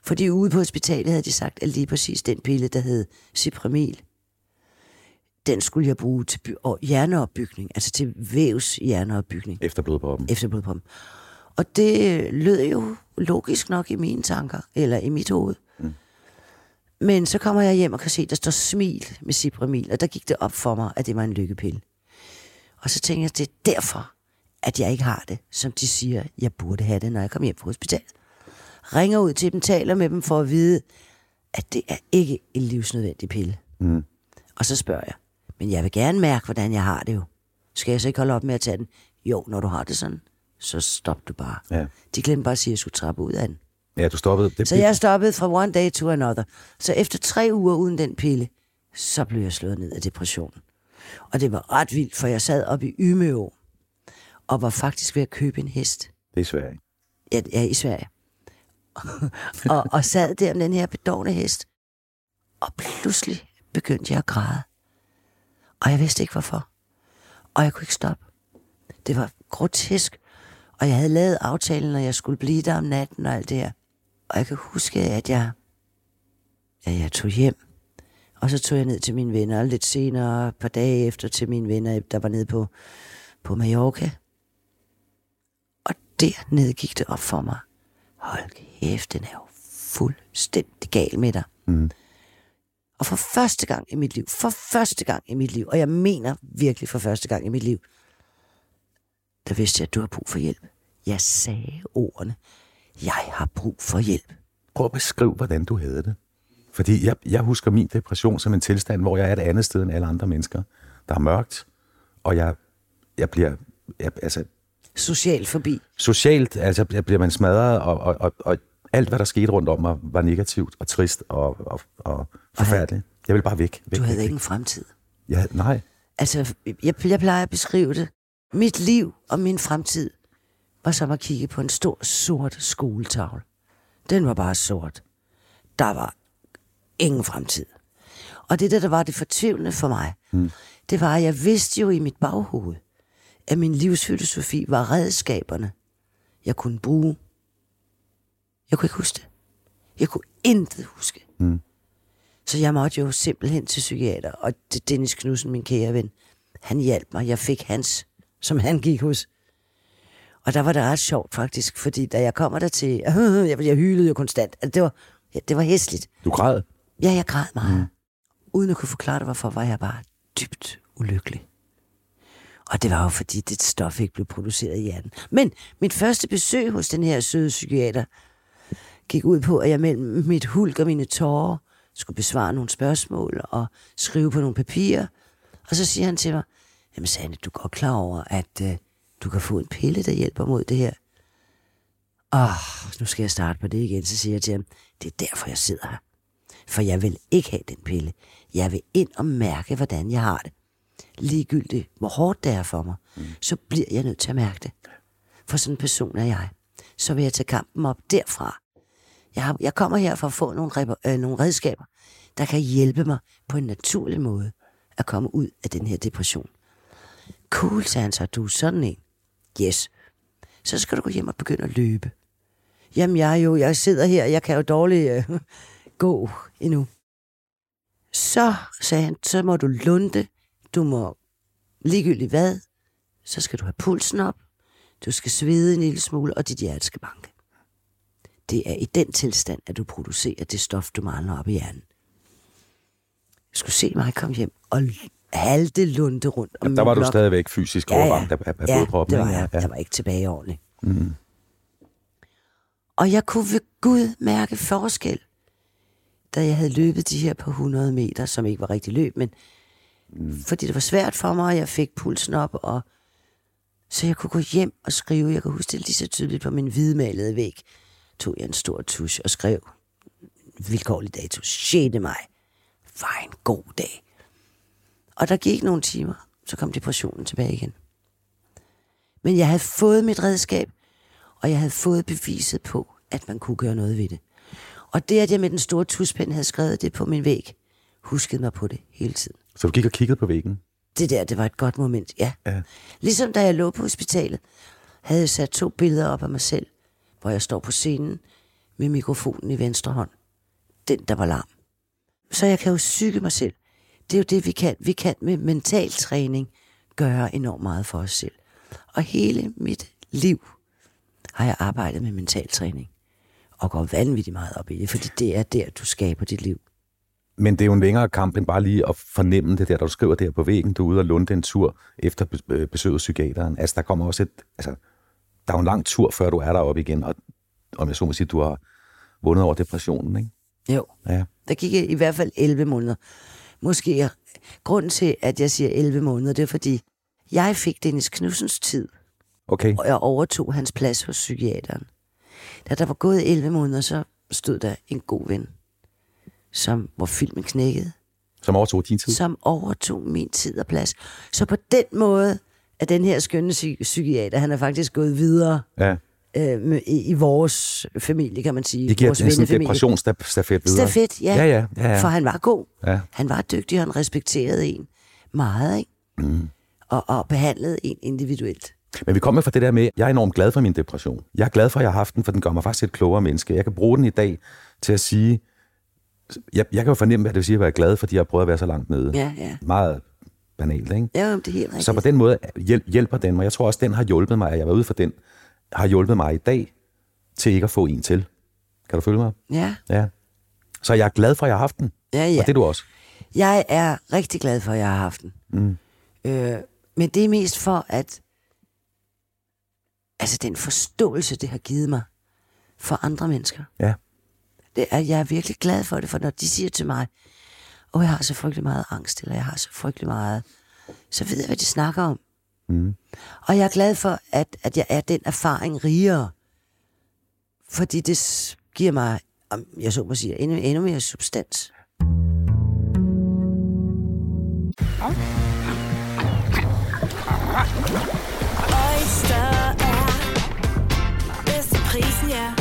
Fordi ude på hospitalet havde de sagt, at lige præcis den pille, der hed Cipramil, den skulle jeg bruge til by- og hjerneopbygning, altså til vævs hjerneopbygning Efter blodproppen. efter blodpumpen. Og det lød jo logisk nok i mine tanker, eller i mit hoved. Men så kommer jeg hjem og kan se, der står smil med Cipramil, og der gik det op for mig, at det var en lykkepille. Og så tænker jeg, det er derfor, at jeg ikke har det, som de siger, jeg burde have det, når jeg kommer hjem fra hospitalet. Ringer ud til dem, taler med dem for at vide, at det er ikke en livsnødvendig pille. Mm. Og så spørger jeg, men jeg vil gerne mærke, hvordan jeg har det jo. Skal jeg så ikke holde op med at tage den? Jo, når du har det sådan, så stop du bare. Ja. De glemte bare at sige, at jeg skulle trappe ud af den. Ja, du stoppede. Det, Så jeg stoppede fra one day to another. Så efter tre uger uden den pille, så blev jeg slået ned af depressionen. Og det var ret vildt, for jeg sad oppe i Ymeå, og var faktisk ved at købe en hest. det er svært. ikke? Ja, ja i Sverige. og, og sad der med den her bedårende hest. Og pludselig begyndte jeg at græde. Og jeg vidste ikke hvorfor. Og jeg kunne ikke stoppe. Det var grotesk. Og jeg havde lavet aftalen, at jeg skulle blive der om natten og alt det her. Og jeg kan huske, at jeg, ja, jeg tog hjem. Og så tog jeg ned til mine venner, og lidt senere, et par dage efter, til mine venner, der var nede på, på Mallorca. Og dernede gik det op for mig. Hold kæft, den er jo fuldstændig gal med dig. Mm. Og for første gang i mit liv, for første gang i mit liv, og jeg mener virkelig for første gang i mit liv, der vidste jeg, at du har brug for hjælp. Jeg sagde ordene. Jeg har brug for hjælp. Prøv at beskrive, hvordan du havde det. Fordi jeg, jeg husker min depression som en tilstand, hvor jeg er et andet sted end alle andre mennesker. Der er mørkt, og jeg, jeg bliver... Jeg, altså, Social forbi. socialt altså, jeg bliver man smadret, og, og, og, og alt, hvad der skete rundt om mig, var negativt og trist og, og, og forfærdeligt. Jeg vil bare væk. væk Du havde væk, ikke en fremtid. Jeg, nej, Altså, jeg, jeg plejer at beskrive det. Mit liv og min fremtid var som at kigge på en stor, sort skoletavle. Den var bare sort. Der var ingen fremtid. Og det der, der var det fortvivlende for mig, mm. det var, at jeg vidste jo i mit baghoved, at min livsfilosofi var redskaberne, jeg kunne bruge. Jeg kunne ikke huske det. Jeg kunne intet huske. Mm. Så jeg måtte jo simpelthen til psykiater, og det Dennis Knudsen, min kære ven, han hjalp mig. Jeg fik hans, som han gik hos. Og der var det ret sjovt faktisk, fordi da jeg kommer der til, jeg, jeg hylede jo konstant. Altså, det var, ja, det var hæsligt. du græd. Ja, jeg græd meget. Mm. Uden at kunne forklare det, hvorfor var jeg bare dybt ulykkelig. Og det var jo fordi, det stof ikke blev produceret i hjernen. Men mit første besøg hos den her søde psykiater gik ud på, at jeg mellem mit hulk og mine tårer skulle besvare nogle spørgsmål og skrive på nogle papirer. Og så siger han til mig, jamen Sanne, du er godt klar over, at øh, du kan få en pille, der hjælper mod det her. Åh, nu skal jeg starte på det igen. Så siger jeg til ham, det er derfor, jeg sidder her. For jeg vil ikke have den pille. Jeg vil ind og mærke, hvordan jeg har det. Ligegyldigt, hvor hårdt det er for mig, mm. så bliver jeg nødt til at mærke det. For sådan en person er jeg. Så vil jeg tage kampen op derfra. Jeg, har, jeg kommer her for at få nogle, repa- øh, nogle redskaber, der kan hjælpe mig på en naturlig måde at komme ud af den her depression. Cool, sagde han så, du er sådan en. Yes. Så skal du gå hjem og begynde at løbe. Jamen, jeg jo, jeg sidder her, jeg kan jo dårligt øh, gå endnu. Så, sagde han, så må du lunde, du må ligegyldigt hvad, så skal du have pulsen op, du skal svede en lille smule, og dit hjerte skal banke. Det er i den tilstand, at du producerer det stof, du mangler op i hjernen. skulle se mig komme hjem og halte lunde rundt om Der min var du blok. stadigvæk fysisk overramt af, af, af ja, blodproppen. det var ikke? jeg. Ja, Jeg var ikke tilbage ordentligt. Mm. Og jeg kunne ved Gud mærke forskel, da jeg havde løbet de her par 100 meter, som ikke var rigtig løb, men mm. fordi det var svært for mig, og jeg fik pulsen op, og så jeg kunne gå hjem og skrive. Jeg kan huske det lige så tydeligt på min hvidmalede væg. Tog jeg en stor tusch og skrev vilkårlig dato. 6. maj. Var en god dag. Og der gik nogle timer, så kom depressionen tilbage igen. Men jeg havde fået mit redskab, og jeg havde fået beviset på, at man kunne gøre noget ved det. Og det, at jeg med den store tuschpen havde skrevet det på min væg, huskede mig på det hele tiden. Så du gik og kiggede på væggen? Det der, det var et godt moment, ja. Ja. Ligesom da jeg lå på hospitalet, havde jeg sat to billeder op af mig selv, hvor jeg står på scenen med mikrofonen i venstre hånd. Den, der var larm. Så jeg kan jo psyke mig selv. Det er jo det, vi kan. Vi kan med mental træning gøre enormt meget for os selv. Og hele mit liv har jeg arbejdet med mental træning. Og går vanvittigt meget op i det, fordi det er der, du skaber dit liv. Men det er jo en længere kamp end bare lige at fornemme det der, du skriver der på væggen. Du er ude og lunde en tur efter øh, besøget psykiateren. Altså, der kommer også et... Altså, der er jo en lang tur, før du er deroppe igen. Og om jeg så må sige, du har vundet over depressionen, ikke? Jo. Ja. Der gik i hvert fald 11 måneder. Måske grunden til, at jeg siger 11 måneder, det er fordi, jeg fik Dennis Knudsens tid, Okay. og jeg overtog hans plads hos psykiateren. Da der var gået 11 måneder, så stod der en god ven, som, hvor filmen knækkede, Som overtog din tid. som overtog min tid og plads. Så på den måde er den her skønne psy- psykiater, han er faktisk gået videre Ja. Øh, i, i vores familie, kan man sige. Det giver vores en sådan vennefamilie. depressionsstafet videre. Stafet, ja. Ja, ja, ja, ja. For han var god. Ja. Han var dygtig, og han respekterede en meget, ikke? Mm. Og, og behandlede en individuelt. Men vi kommer fra det der med, jeg er enormt glad for min depression. Jeg er glad for, at jeg har haft den, for den gør mig faktisk et klogere menneske. Jeg kan bruge den i dag til at sige, jeg, jeg kan jo fornemme, hvad det vil sige at være glad, fordi jeg har prøvet at være så langt nede. Ja, ja. Meget banalt, ikke? Ja, det er helt rigtigt. Så på den måde hjæl- hjælper den mig. Jeg tror også, den har hjulpet mig, at jeg var ude for den, har hjulpet mig i dag til ikke at få en til. Kan du følge mig? Ja, Ja. Så jeg er glad for, at jeg har haft den. ja, ja. Og det er du også. Jeg er rigtig glad for, at jeg har haft den. Mm. Øh, men det er mest for, at altså den forståelse, det har givet mig for andre mennesker. Ja. Det er, jeg er virkelig glad for det, for når de siger til mig, åh, jeg har så frygtelig meget angst, eller jeg har så frygtelig meget, så ved jeg, hvad de snakker om. Mm. Og jeg er glad for, at, at jeg er den erfaring rigere, fordi det giver mig, om jeg så må sige, endnu, endnu mere substans. Oyster er bedst til prisen, ja.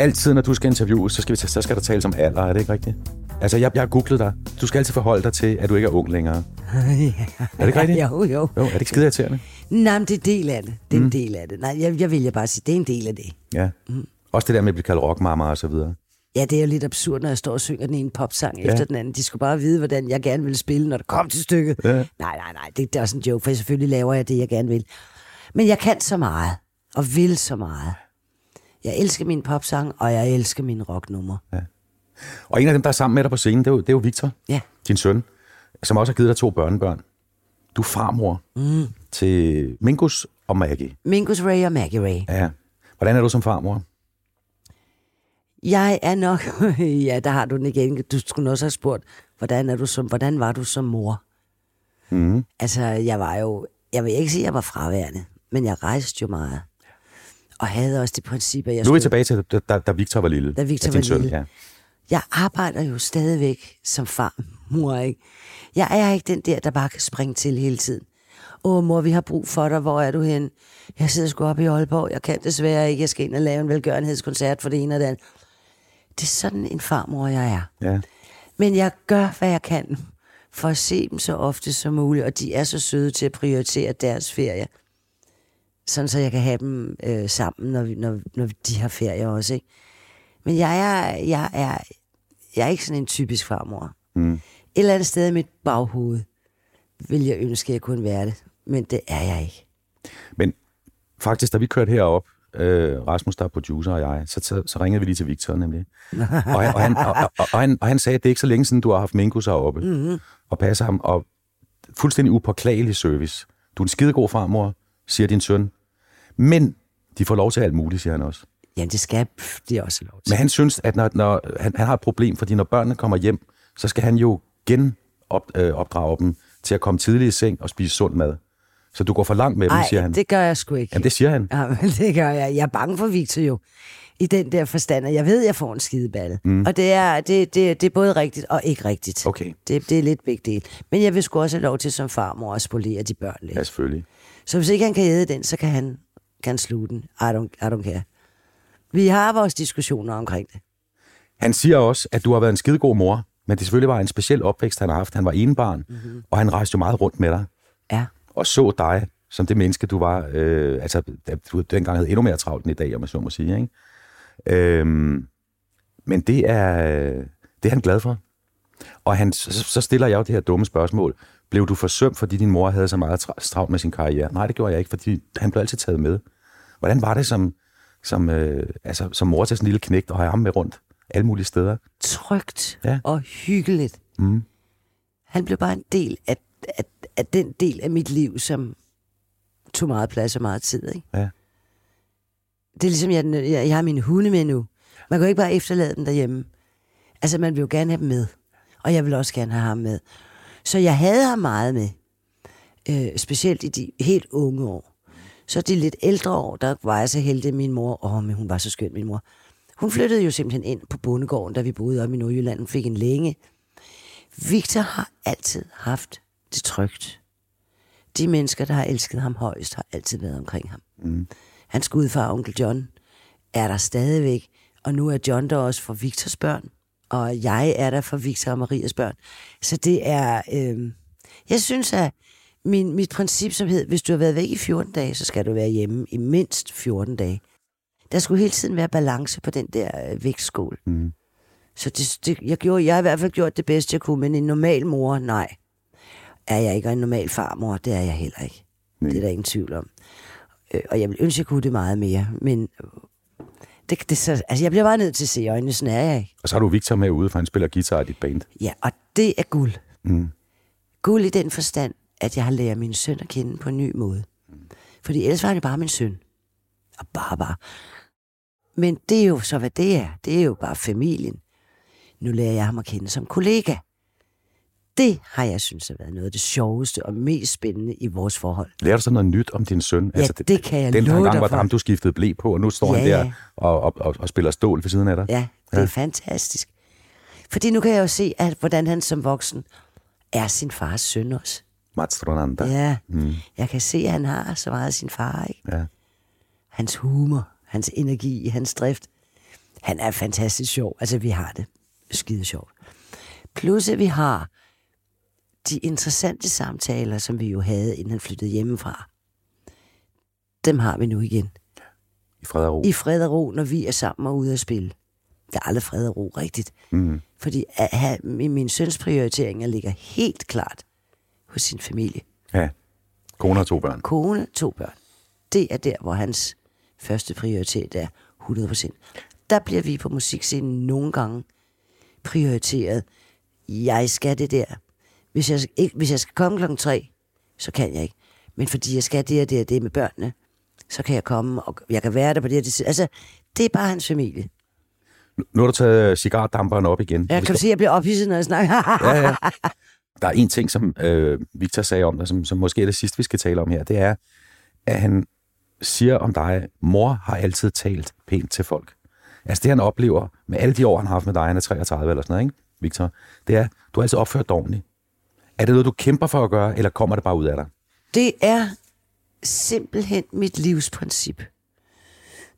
Altid, når du skal interviews, så skal, vi, så skal der tales om alder, er det ikke rigtigt? Altså, jeg, jeg har googlet dig. Du skal altid forholde dig til, at du ikke er ung længere. Er det ikke rigtigt? Jo, jo. Jo, er det ikke skide irriterende? Nej, men det er en del af det. Det er mm. en del af det. Nej, jeg, jeg vil jeg bare sige, det er en del af det. Ja. Mm. Også det der med at blive kaldt rockmamma og så videre. Ja, det er jo lidt absurd, når jeg står og synger den ene popsang ja. efter den anden. De skulle bare vide, hvordan jeg gerne ville spille, når det kom til stykket. Ja. Nej, nej, nej, det, det er også en joke, for selvfølgelig laver jeg det, jeg gerne vil. Men jeg kan så meget, og vil så meget. Jeg elsker min popsang, og jeg elsker mine rocknumre. Og en af dem, der er sammen med dig på scenen, det er jo, det er jo Victor, Ja. din søn, som også har givet dig to børnebørn. Du er farmor mm. til Mingus og Maggie. Mingus Ray og Maggie Ray. Ja. Hvordan er du som farmor? Jeg er nok... ja, der har du den igen. Du skulle også have spurgt, hvordan, er du som, hvordan var du som mor? Mm. Altså, jeg var jo... Jeg vil ikke sige, at jeg var fraværende, men jeg rejste jo meget. Og havde også det princip, at jeg Nu er vi tilbage til, da, da, Victor var lille. Da Victor var lille. Ja. Jeg arbejder jo stadigvæk som farmor, ikke? Jeg er ikke den der, der bare kan springe til hele tiden. Åh, mor, vi har brug for dig. Hvor er du hen? Jeg sidder sgu oppe i Aalborg. Jeg kan desværre ikke. Jeg skal ind og lave en velgørenhedskoncert for det ene og det andet. Det er sådan en farmor, jeg er. ja. Men jeg gør, hvad jeg kan for at se dem så ofte som muligt, og de er så søde til at prioritere deres ferie. Sådan så jeg kan have dem øh, sammen, når, vi, når, når de har ferie også. Ikke? Men jeg er, jeg, er, jeg er ikke sådan en typisk farmor. Mm. Et eller andet sted i mit baghoved vil jeg ønske, at jeg kunne være det. Men det er jeg ikke. Men faktisk, da vi kørte herop, øh, Rasmus, der er producer, og jeg, så, så, så ringede vi lige til Victor nemlig. og, han, og, han, og, og, og, han, og han sagde, at det er ikke så længe siden, du har haft Mingus heroppe, mm-hmm. og passer ham, og fuldstændig upåklagelig service. Du er en skidegod farmor, siger din søn. Men de får lov til alt muligt, siger han også. Jamen, det skal de også lov til. Men han synes, at når, når han, han har et problem, fordi når børnene kommer hjem, så skal han jo genopdrage øh, opdrage dem til at komme tidligt i seng og spise sund mad. Så du går for langt med dem, siger Nej, han. det gør jeg sgu ikke. Jamen, det siger han. Ja, men det gør jeg. Jeg er bange for Victor jo. I den der forstand, at jeg ved, at jeg får en skideballe. Mm. Og det er, det, det, det er både rigtigt og ikke rigtigt. Okay. Det, det er lidt begge dele. Men jeg vil sgu også have lov til som farmor at spolere de børn lidt. Ja, selvfølgelig. Så hvis ikke han kan æde den, så kan han, kan sluge den. I don't, I don't care. Vi har vores diskussioner omkring det. Han siger også, at du har været en skidegod mor, men det selvfølgelig var en speciel opvækst, han har haft. Han var enebarn, mm-hmm. og han rejste jo meget rundt med dig, Ja. og så dig som det menneske, du var. Øh, altså, du dengang havde endnu mere travlt end i dag, om jeg så må sige. Ikke? Øhm, men det er, det er han glad for. Og han, så, så stiller jeg jo det her dumme spørgsmål. Blev du forsømt, fordi din mor havde så meget tra- travlt med sin karriere? Nej, det gjorde jeg ikke, fordi han blev altid taget med. Hvordan var det som, som, øh, altså, som mor til sådan en lille knægt og have ham med rundt alle mulige steder? Trygt Ja. og hyggeligt. Mm. Han blev bare en del af, af, af den del af mit liv, som tog meget plads og meget tid. Ikke? Ja. Det er ligesom, jeg, jeg, jeg har mine hunde med nu. Man kan jo ikke bare efterlade dem derhjemme. Altså, man vil jo gerne have dem med. Og jeg vil også gerne have ham med. Så jeg havde ham meget med. Øh, specielt i de helt unge år. Så de lidt ældre år, der var jeg så heldig, min mor... Åh, men hun var så skøn, min mor. Hun flyttede jo simpelthen ind på bondegården, da vi boede oppe i Nordjylland. Hun fik en længe. Victor har altid haft det trygt. De mennesker, der har elsket ham højst, har altid været omkring ham. Mm. Hans gudfar, onkel John, er der stadigvæk. Og nu er John der også for Victors børn. Og jeg er der for Victor og Marias børn. Så det er... Øh, jeg synes, at min, mit princip, som hed, hvis du har været væk i 14 dage, så skal du være hjemme i mindst 14 dage. Der skulle hele tiden være balance på den der øh, vægtskål. Mm. Så det, det, jeg, gjorde, jeg har i hvert fald gjort det bedste, jeg kunne, men en normal mor, nej. Er jeg ikke, og en normal farmor, det er jeg heller ikke. Nej. Det er der ingen tvivl om. Øh, og jeg vil ønske, jeg kunne det meget mere, men det, det, så, altså, jeg bliver bare nødt til at se i øjnene, sådan er jeg ikke. Og så har du Victor med ude, for han spiller guitar i dit band. Ja, og det er guld. Mm. Guld i den forstand, at jeg har lært min søn at kende på en ny måde. Fordi ellers var det bare min søn. Og bare, bare. Men det er jo så, hvad det er. Det er jo bare familien. Nu lærer jeg ham at kende som kollega. Det har jeg synes har været noget af det sjoveste og mest spændende i vores forhold. Lærer du så noget nyt om din søn? Altså, Ja, det kan jeg Den love gang var det ham, du skiftede blæ på, og nu står han Ja, der ja. og, og, og, og spiller stål ved siden af dig. Ja, det er fantastisk. Fordi nu kan jeg jo se, at hvordan han som voksen er sin fars søn også. Mats Ronanda. Ja, mm. jeg kan se, at han har så meget af sin far, ikke? ja. hans humor, hans energi, hans drift. Han er fantastisk sjov. Altså, vi har det skide sjovt. Plus, at vi har de interessante samtaler, som vi jo havde, inden han flyttede hjemmefra. Dem har vi nu igen. I fred og ro. I fred og ro, når vi er sammen og ude at spille. Der er aldrig fred og ro rigtigt. Mm. Fordi at have, min, søns prioriteringer ligger helt klart hos sin familie. Ja. Kone og to børn. Kone, to børn. Det er der, hvor hans første prioritet er 100%. Der bliver vi på musikscenen nogle gange prioriteret. Jeg skal det der. Hvis jeg, ikke, hvis jeg skal komme klokken tre, så kan jeg ikke. Men fordi jeg skal det og det og det med børnene, så kan jeg komme, og jeg kan være der på det og det. Altså, det er bare hans familie. Nu har du taget cigardamperen op igen. Jeg kan du se, at jeg bliver ophidset, når jeg snakker. ja, ja. Der er en ting, som øh, Victor sagde om dig, som, som måske er det sidste, vi skal tale om her. Det er, at han siger om dig, mor har altid talt pænt til folk. Altså det, han oplever med alle de år, han har haft med dig, han er 33 eller sådan noget, ikke, Victor? Det er, du har altid opført dig ordentligt. Er det noget, du kæmper for at gøre, eller kommer det bare ud af dig? Det er simpelthen mit livsprincip.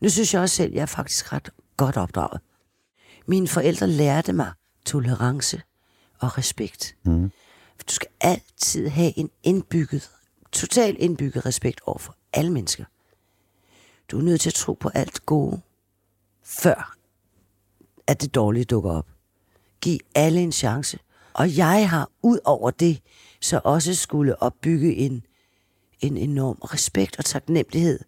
Nu synes jeg også selv, at jeg er faktisk ret godt opdraget. Mine forældre lærte mig tolerance og respekt. Mm. Du skal altid have en indbygget, totalt indbygget respekt over for alle mennesker. Du er nødt til at tro på alt gode, før at det dårlige dukker op. Giv alle en chance. Og jeg har ud over det, så også skulle opbygge en, en enorm respekt og taknemmelighed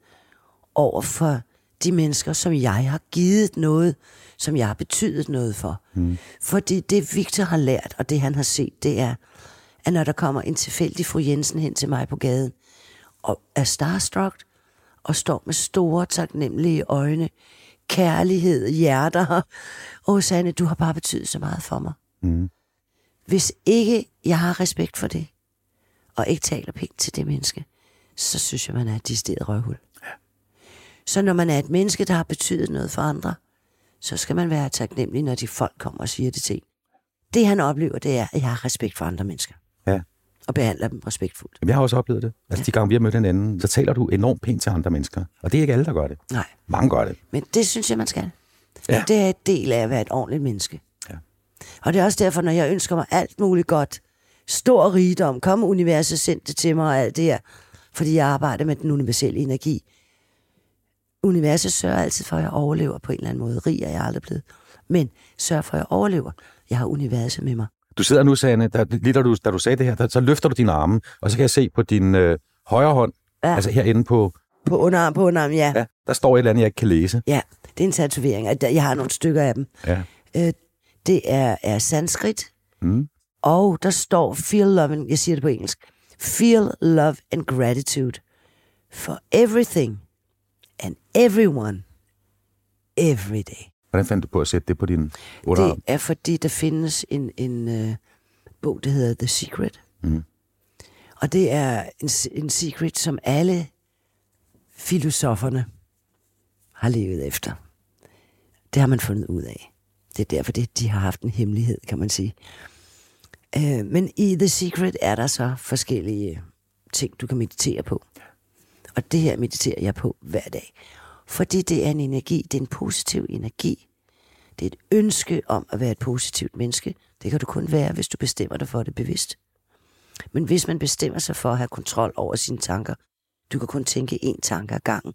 over for de mennesker, som jeg har givet noget, som jeg har betydet noget for. Mm. Fordi det Victor har lært, og det han har set, det er, at når der kommer en tilfældig fru Jensen hen til mig på gaden, og er starstruck, og står med store, taknemmelige øjne, kærlighed, hjerter. Åh, Sanne, du har bare betydet så meget for mig. Mm. Hvis ikke jeg har respekt for det, og ikke taler pænt til det menneske, så synes jeg, man er et disteret røvhul. Ja. Så når man er et menneske, der har betydet noget for andre, så skal man være taknemmelig, når de folk kommer og siger det til. Det han oplever, det er, at jeg har respekt for andre mennesker. Ja. Og behandler dem respektfuldt. Jamen, jeg har også oplevet det. Altså, de gange vi har mødt hinanden, så taler du enormt pænt til andre mennesker. Og det er ikke alle, der gør det. Nej. Mange gør det. Men det synes jeg, man skal. Ja. Ja. Det er et del af at være et ordentligt menneske. Og det er også derfor, når jeg ønsker mig alt muligt godt, stor rigdom, kom universet, send det til mig og alt det her, fordi jeg arbejder med den universelle energi. Universet sørger altid for, at jeg overlever på en eller anden måde. Rig er jeg aldrig blevet. Men sørg for, at jeg overlever. Jeg har universet med mig. Du sidder nu, Sanne, der, lige da du, da du sagde det her, der, så løfter du dine arme, og så kan jeg se på din øh, højre hånd, ja. Altså herinde på, På underarm, på underarm, ja. ja. der står et eller andet, jeg ikke kan læse. Ja, det er en tatovering. Jeg har nogle stykker af dem. Ja. Øh, det er, er sanskrit. Mm. Og der står feel love, and, jeg siger det på engelsk, feel love and gratitude for everything and everyone every day. Hvordan fandt du på at sætte det på din underarm? Det er fordi, der findes en, en uh, bog, der hedder The Secret. Mm. Og det er en, en secret, som alle filosoferne har levet efter. Det har man fundet ud af. Det er derfor, det, de har haft en hemmelighed, kan man sige. Øh, men i The Secret er der så forskellige ting, du kan meditere på. Og det her mediterer jeg på hver dag. Fordi det er en energi, det er en positiv energi. Det er et ønske om at være et positivt menneske. Det kan du kun være, hvis du bestemmer dig for det bevidst. Men hvis man bestemmer sig for at have kontrol over sine tanker, du kan kun tænke én tanke ad gangen.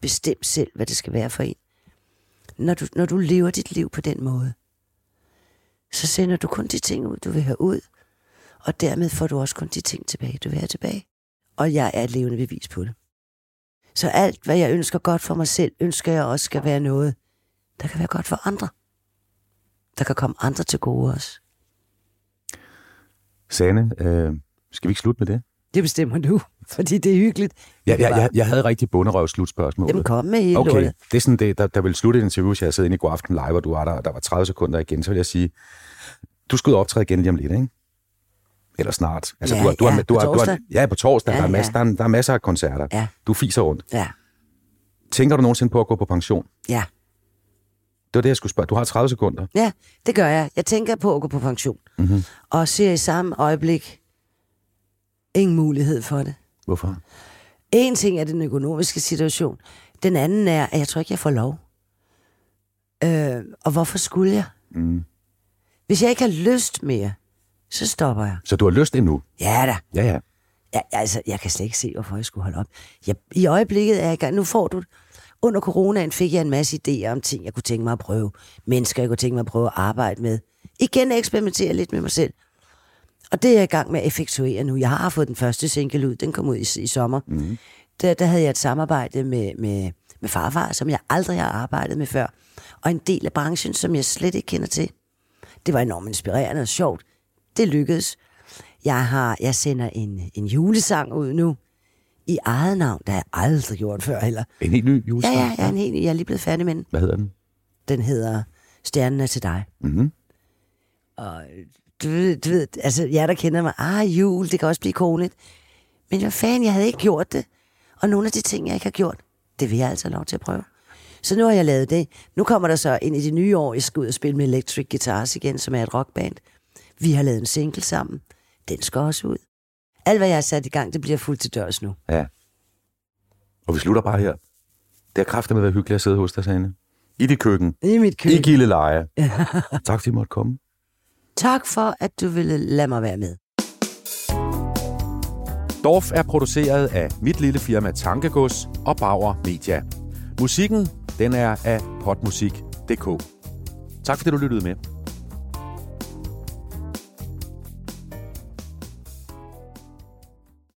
Bestem selv, hvad det skal være for en. Når du, når du lever dit liv på den måde, så sender du kun de ting ud, du vil have ud, og dermed får du også kun de ting tilbage, du vil have tilbage. Og jeg er et levende bevis på det. Så alt, hvad jeg ønsker godt for mig selv, ønsker jeg også skal være noget, der kan være godt for andre. Der kan komme andre til gode også. Sanne, øh, skal vi ikke slutte med det? Det bestemmer du, fordi det er hyggeligt. Ja, jeg, jeg, jeg havde rigtig bunderøv slutspørgsmål. Jamen kom med hele Okay, lortet. det er sådan det, der, der vil slutte et interview, hvis jeg sad inde i god aften live, og du var der, og der var 30 sekunder igen, så vil jeg sige, du skal ud og optræde igen lige om lidt, ikke? Eller snart. Altså, Ja, du har, du har, ja, du på har, du har, torsdag. ja, på torsdag. Ja, der, er ja. masser, der, er, der er masser af koncerter. Ja. Du fiser rundt. Ja, Tænker du nogensinde på at gå på pension? ja, Det var det, jeg skulle spørge. Du har 30 sekunder. ja, det gør jeg. Jeg tænker på at gå på pension. Mm-hmm. Og ser i samme øjeblik ingen mulighed for det. Hvorfor? En ting er den økonomiske situation. Den anden er, at jeg tror ikke, jeg får lov. Øh, og hvorfor skulle jeg? Mm. Hvis jeg ikke har lyst mere, så stopper jeg. Så du har lyst endnu? Ja da. Ja, ja. Jeg, altså, jeg kan slet ikke se, hvorfor jeg skulle holde op. Jeg, I øjeblikket er jeg i gang. Nu får du Under coronaen fik jeg en masse idéer om ting, jeg kunne tænke mig at prøve. Mennesker, jeg kunne tænke mig at prøve at arbejde med. Igen eksperimentere lidt med mig selv. Og det er jeg i gang med at effektuere nu. Jeg har fået den første single ud. Den kom ud i, i sommer. Mm. Der, der havde jeg et samarbejde med, med, med farfar, som jeg aldrig har arbejdet med før. Og en del af branchen, som jeg slet ikke kender til. Det var enormt inspirerende og sjovt. Det lykkedes. Jeg, har, jeg sender en, en julesang ud nu. I eget navn. Det har jeg aldrig gjort før heller. En helt ny Ja, julesang. ja, jeg er, en helt, jeg er lige blevet færdig med den. Hvad hedder den? Den hedder Stjernen er til dig. Mhm. Og du ved, du ved, altså jer, der kender mig, ah, jul, det kan også blive koneligt. Men hvad fanden, jeg havde ikke gjort det. Og nogle af de ting, jeg ikke har gjort, det vil jeg altså have lov til at prøve. Så nu har jeg lavet det. Nu kommer der så ind i det nye år, jeg skal ud og spille med Electric Guitars igen, som er et rockband. Vi har lavet en single sammen. Den skal også ud. Alt, hvad jeg har sat i gang, det bliver fuldt til dørs nu. Ja. Og vi slutter bare her. Det har kraftigt med at være hyggeligt at sidde hos dig, Sane. I dit køkken. I mit I køkken. Gilleleje. tak, fordi I måtte komme. Tak for, at du ville lade mig være med. Dorf er produceret af mit lille firma Tankegods og Bauer Media. Musikken, den er af potmusik.dk. Tak fordi du lyttede med.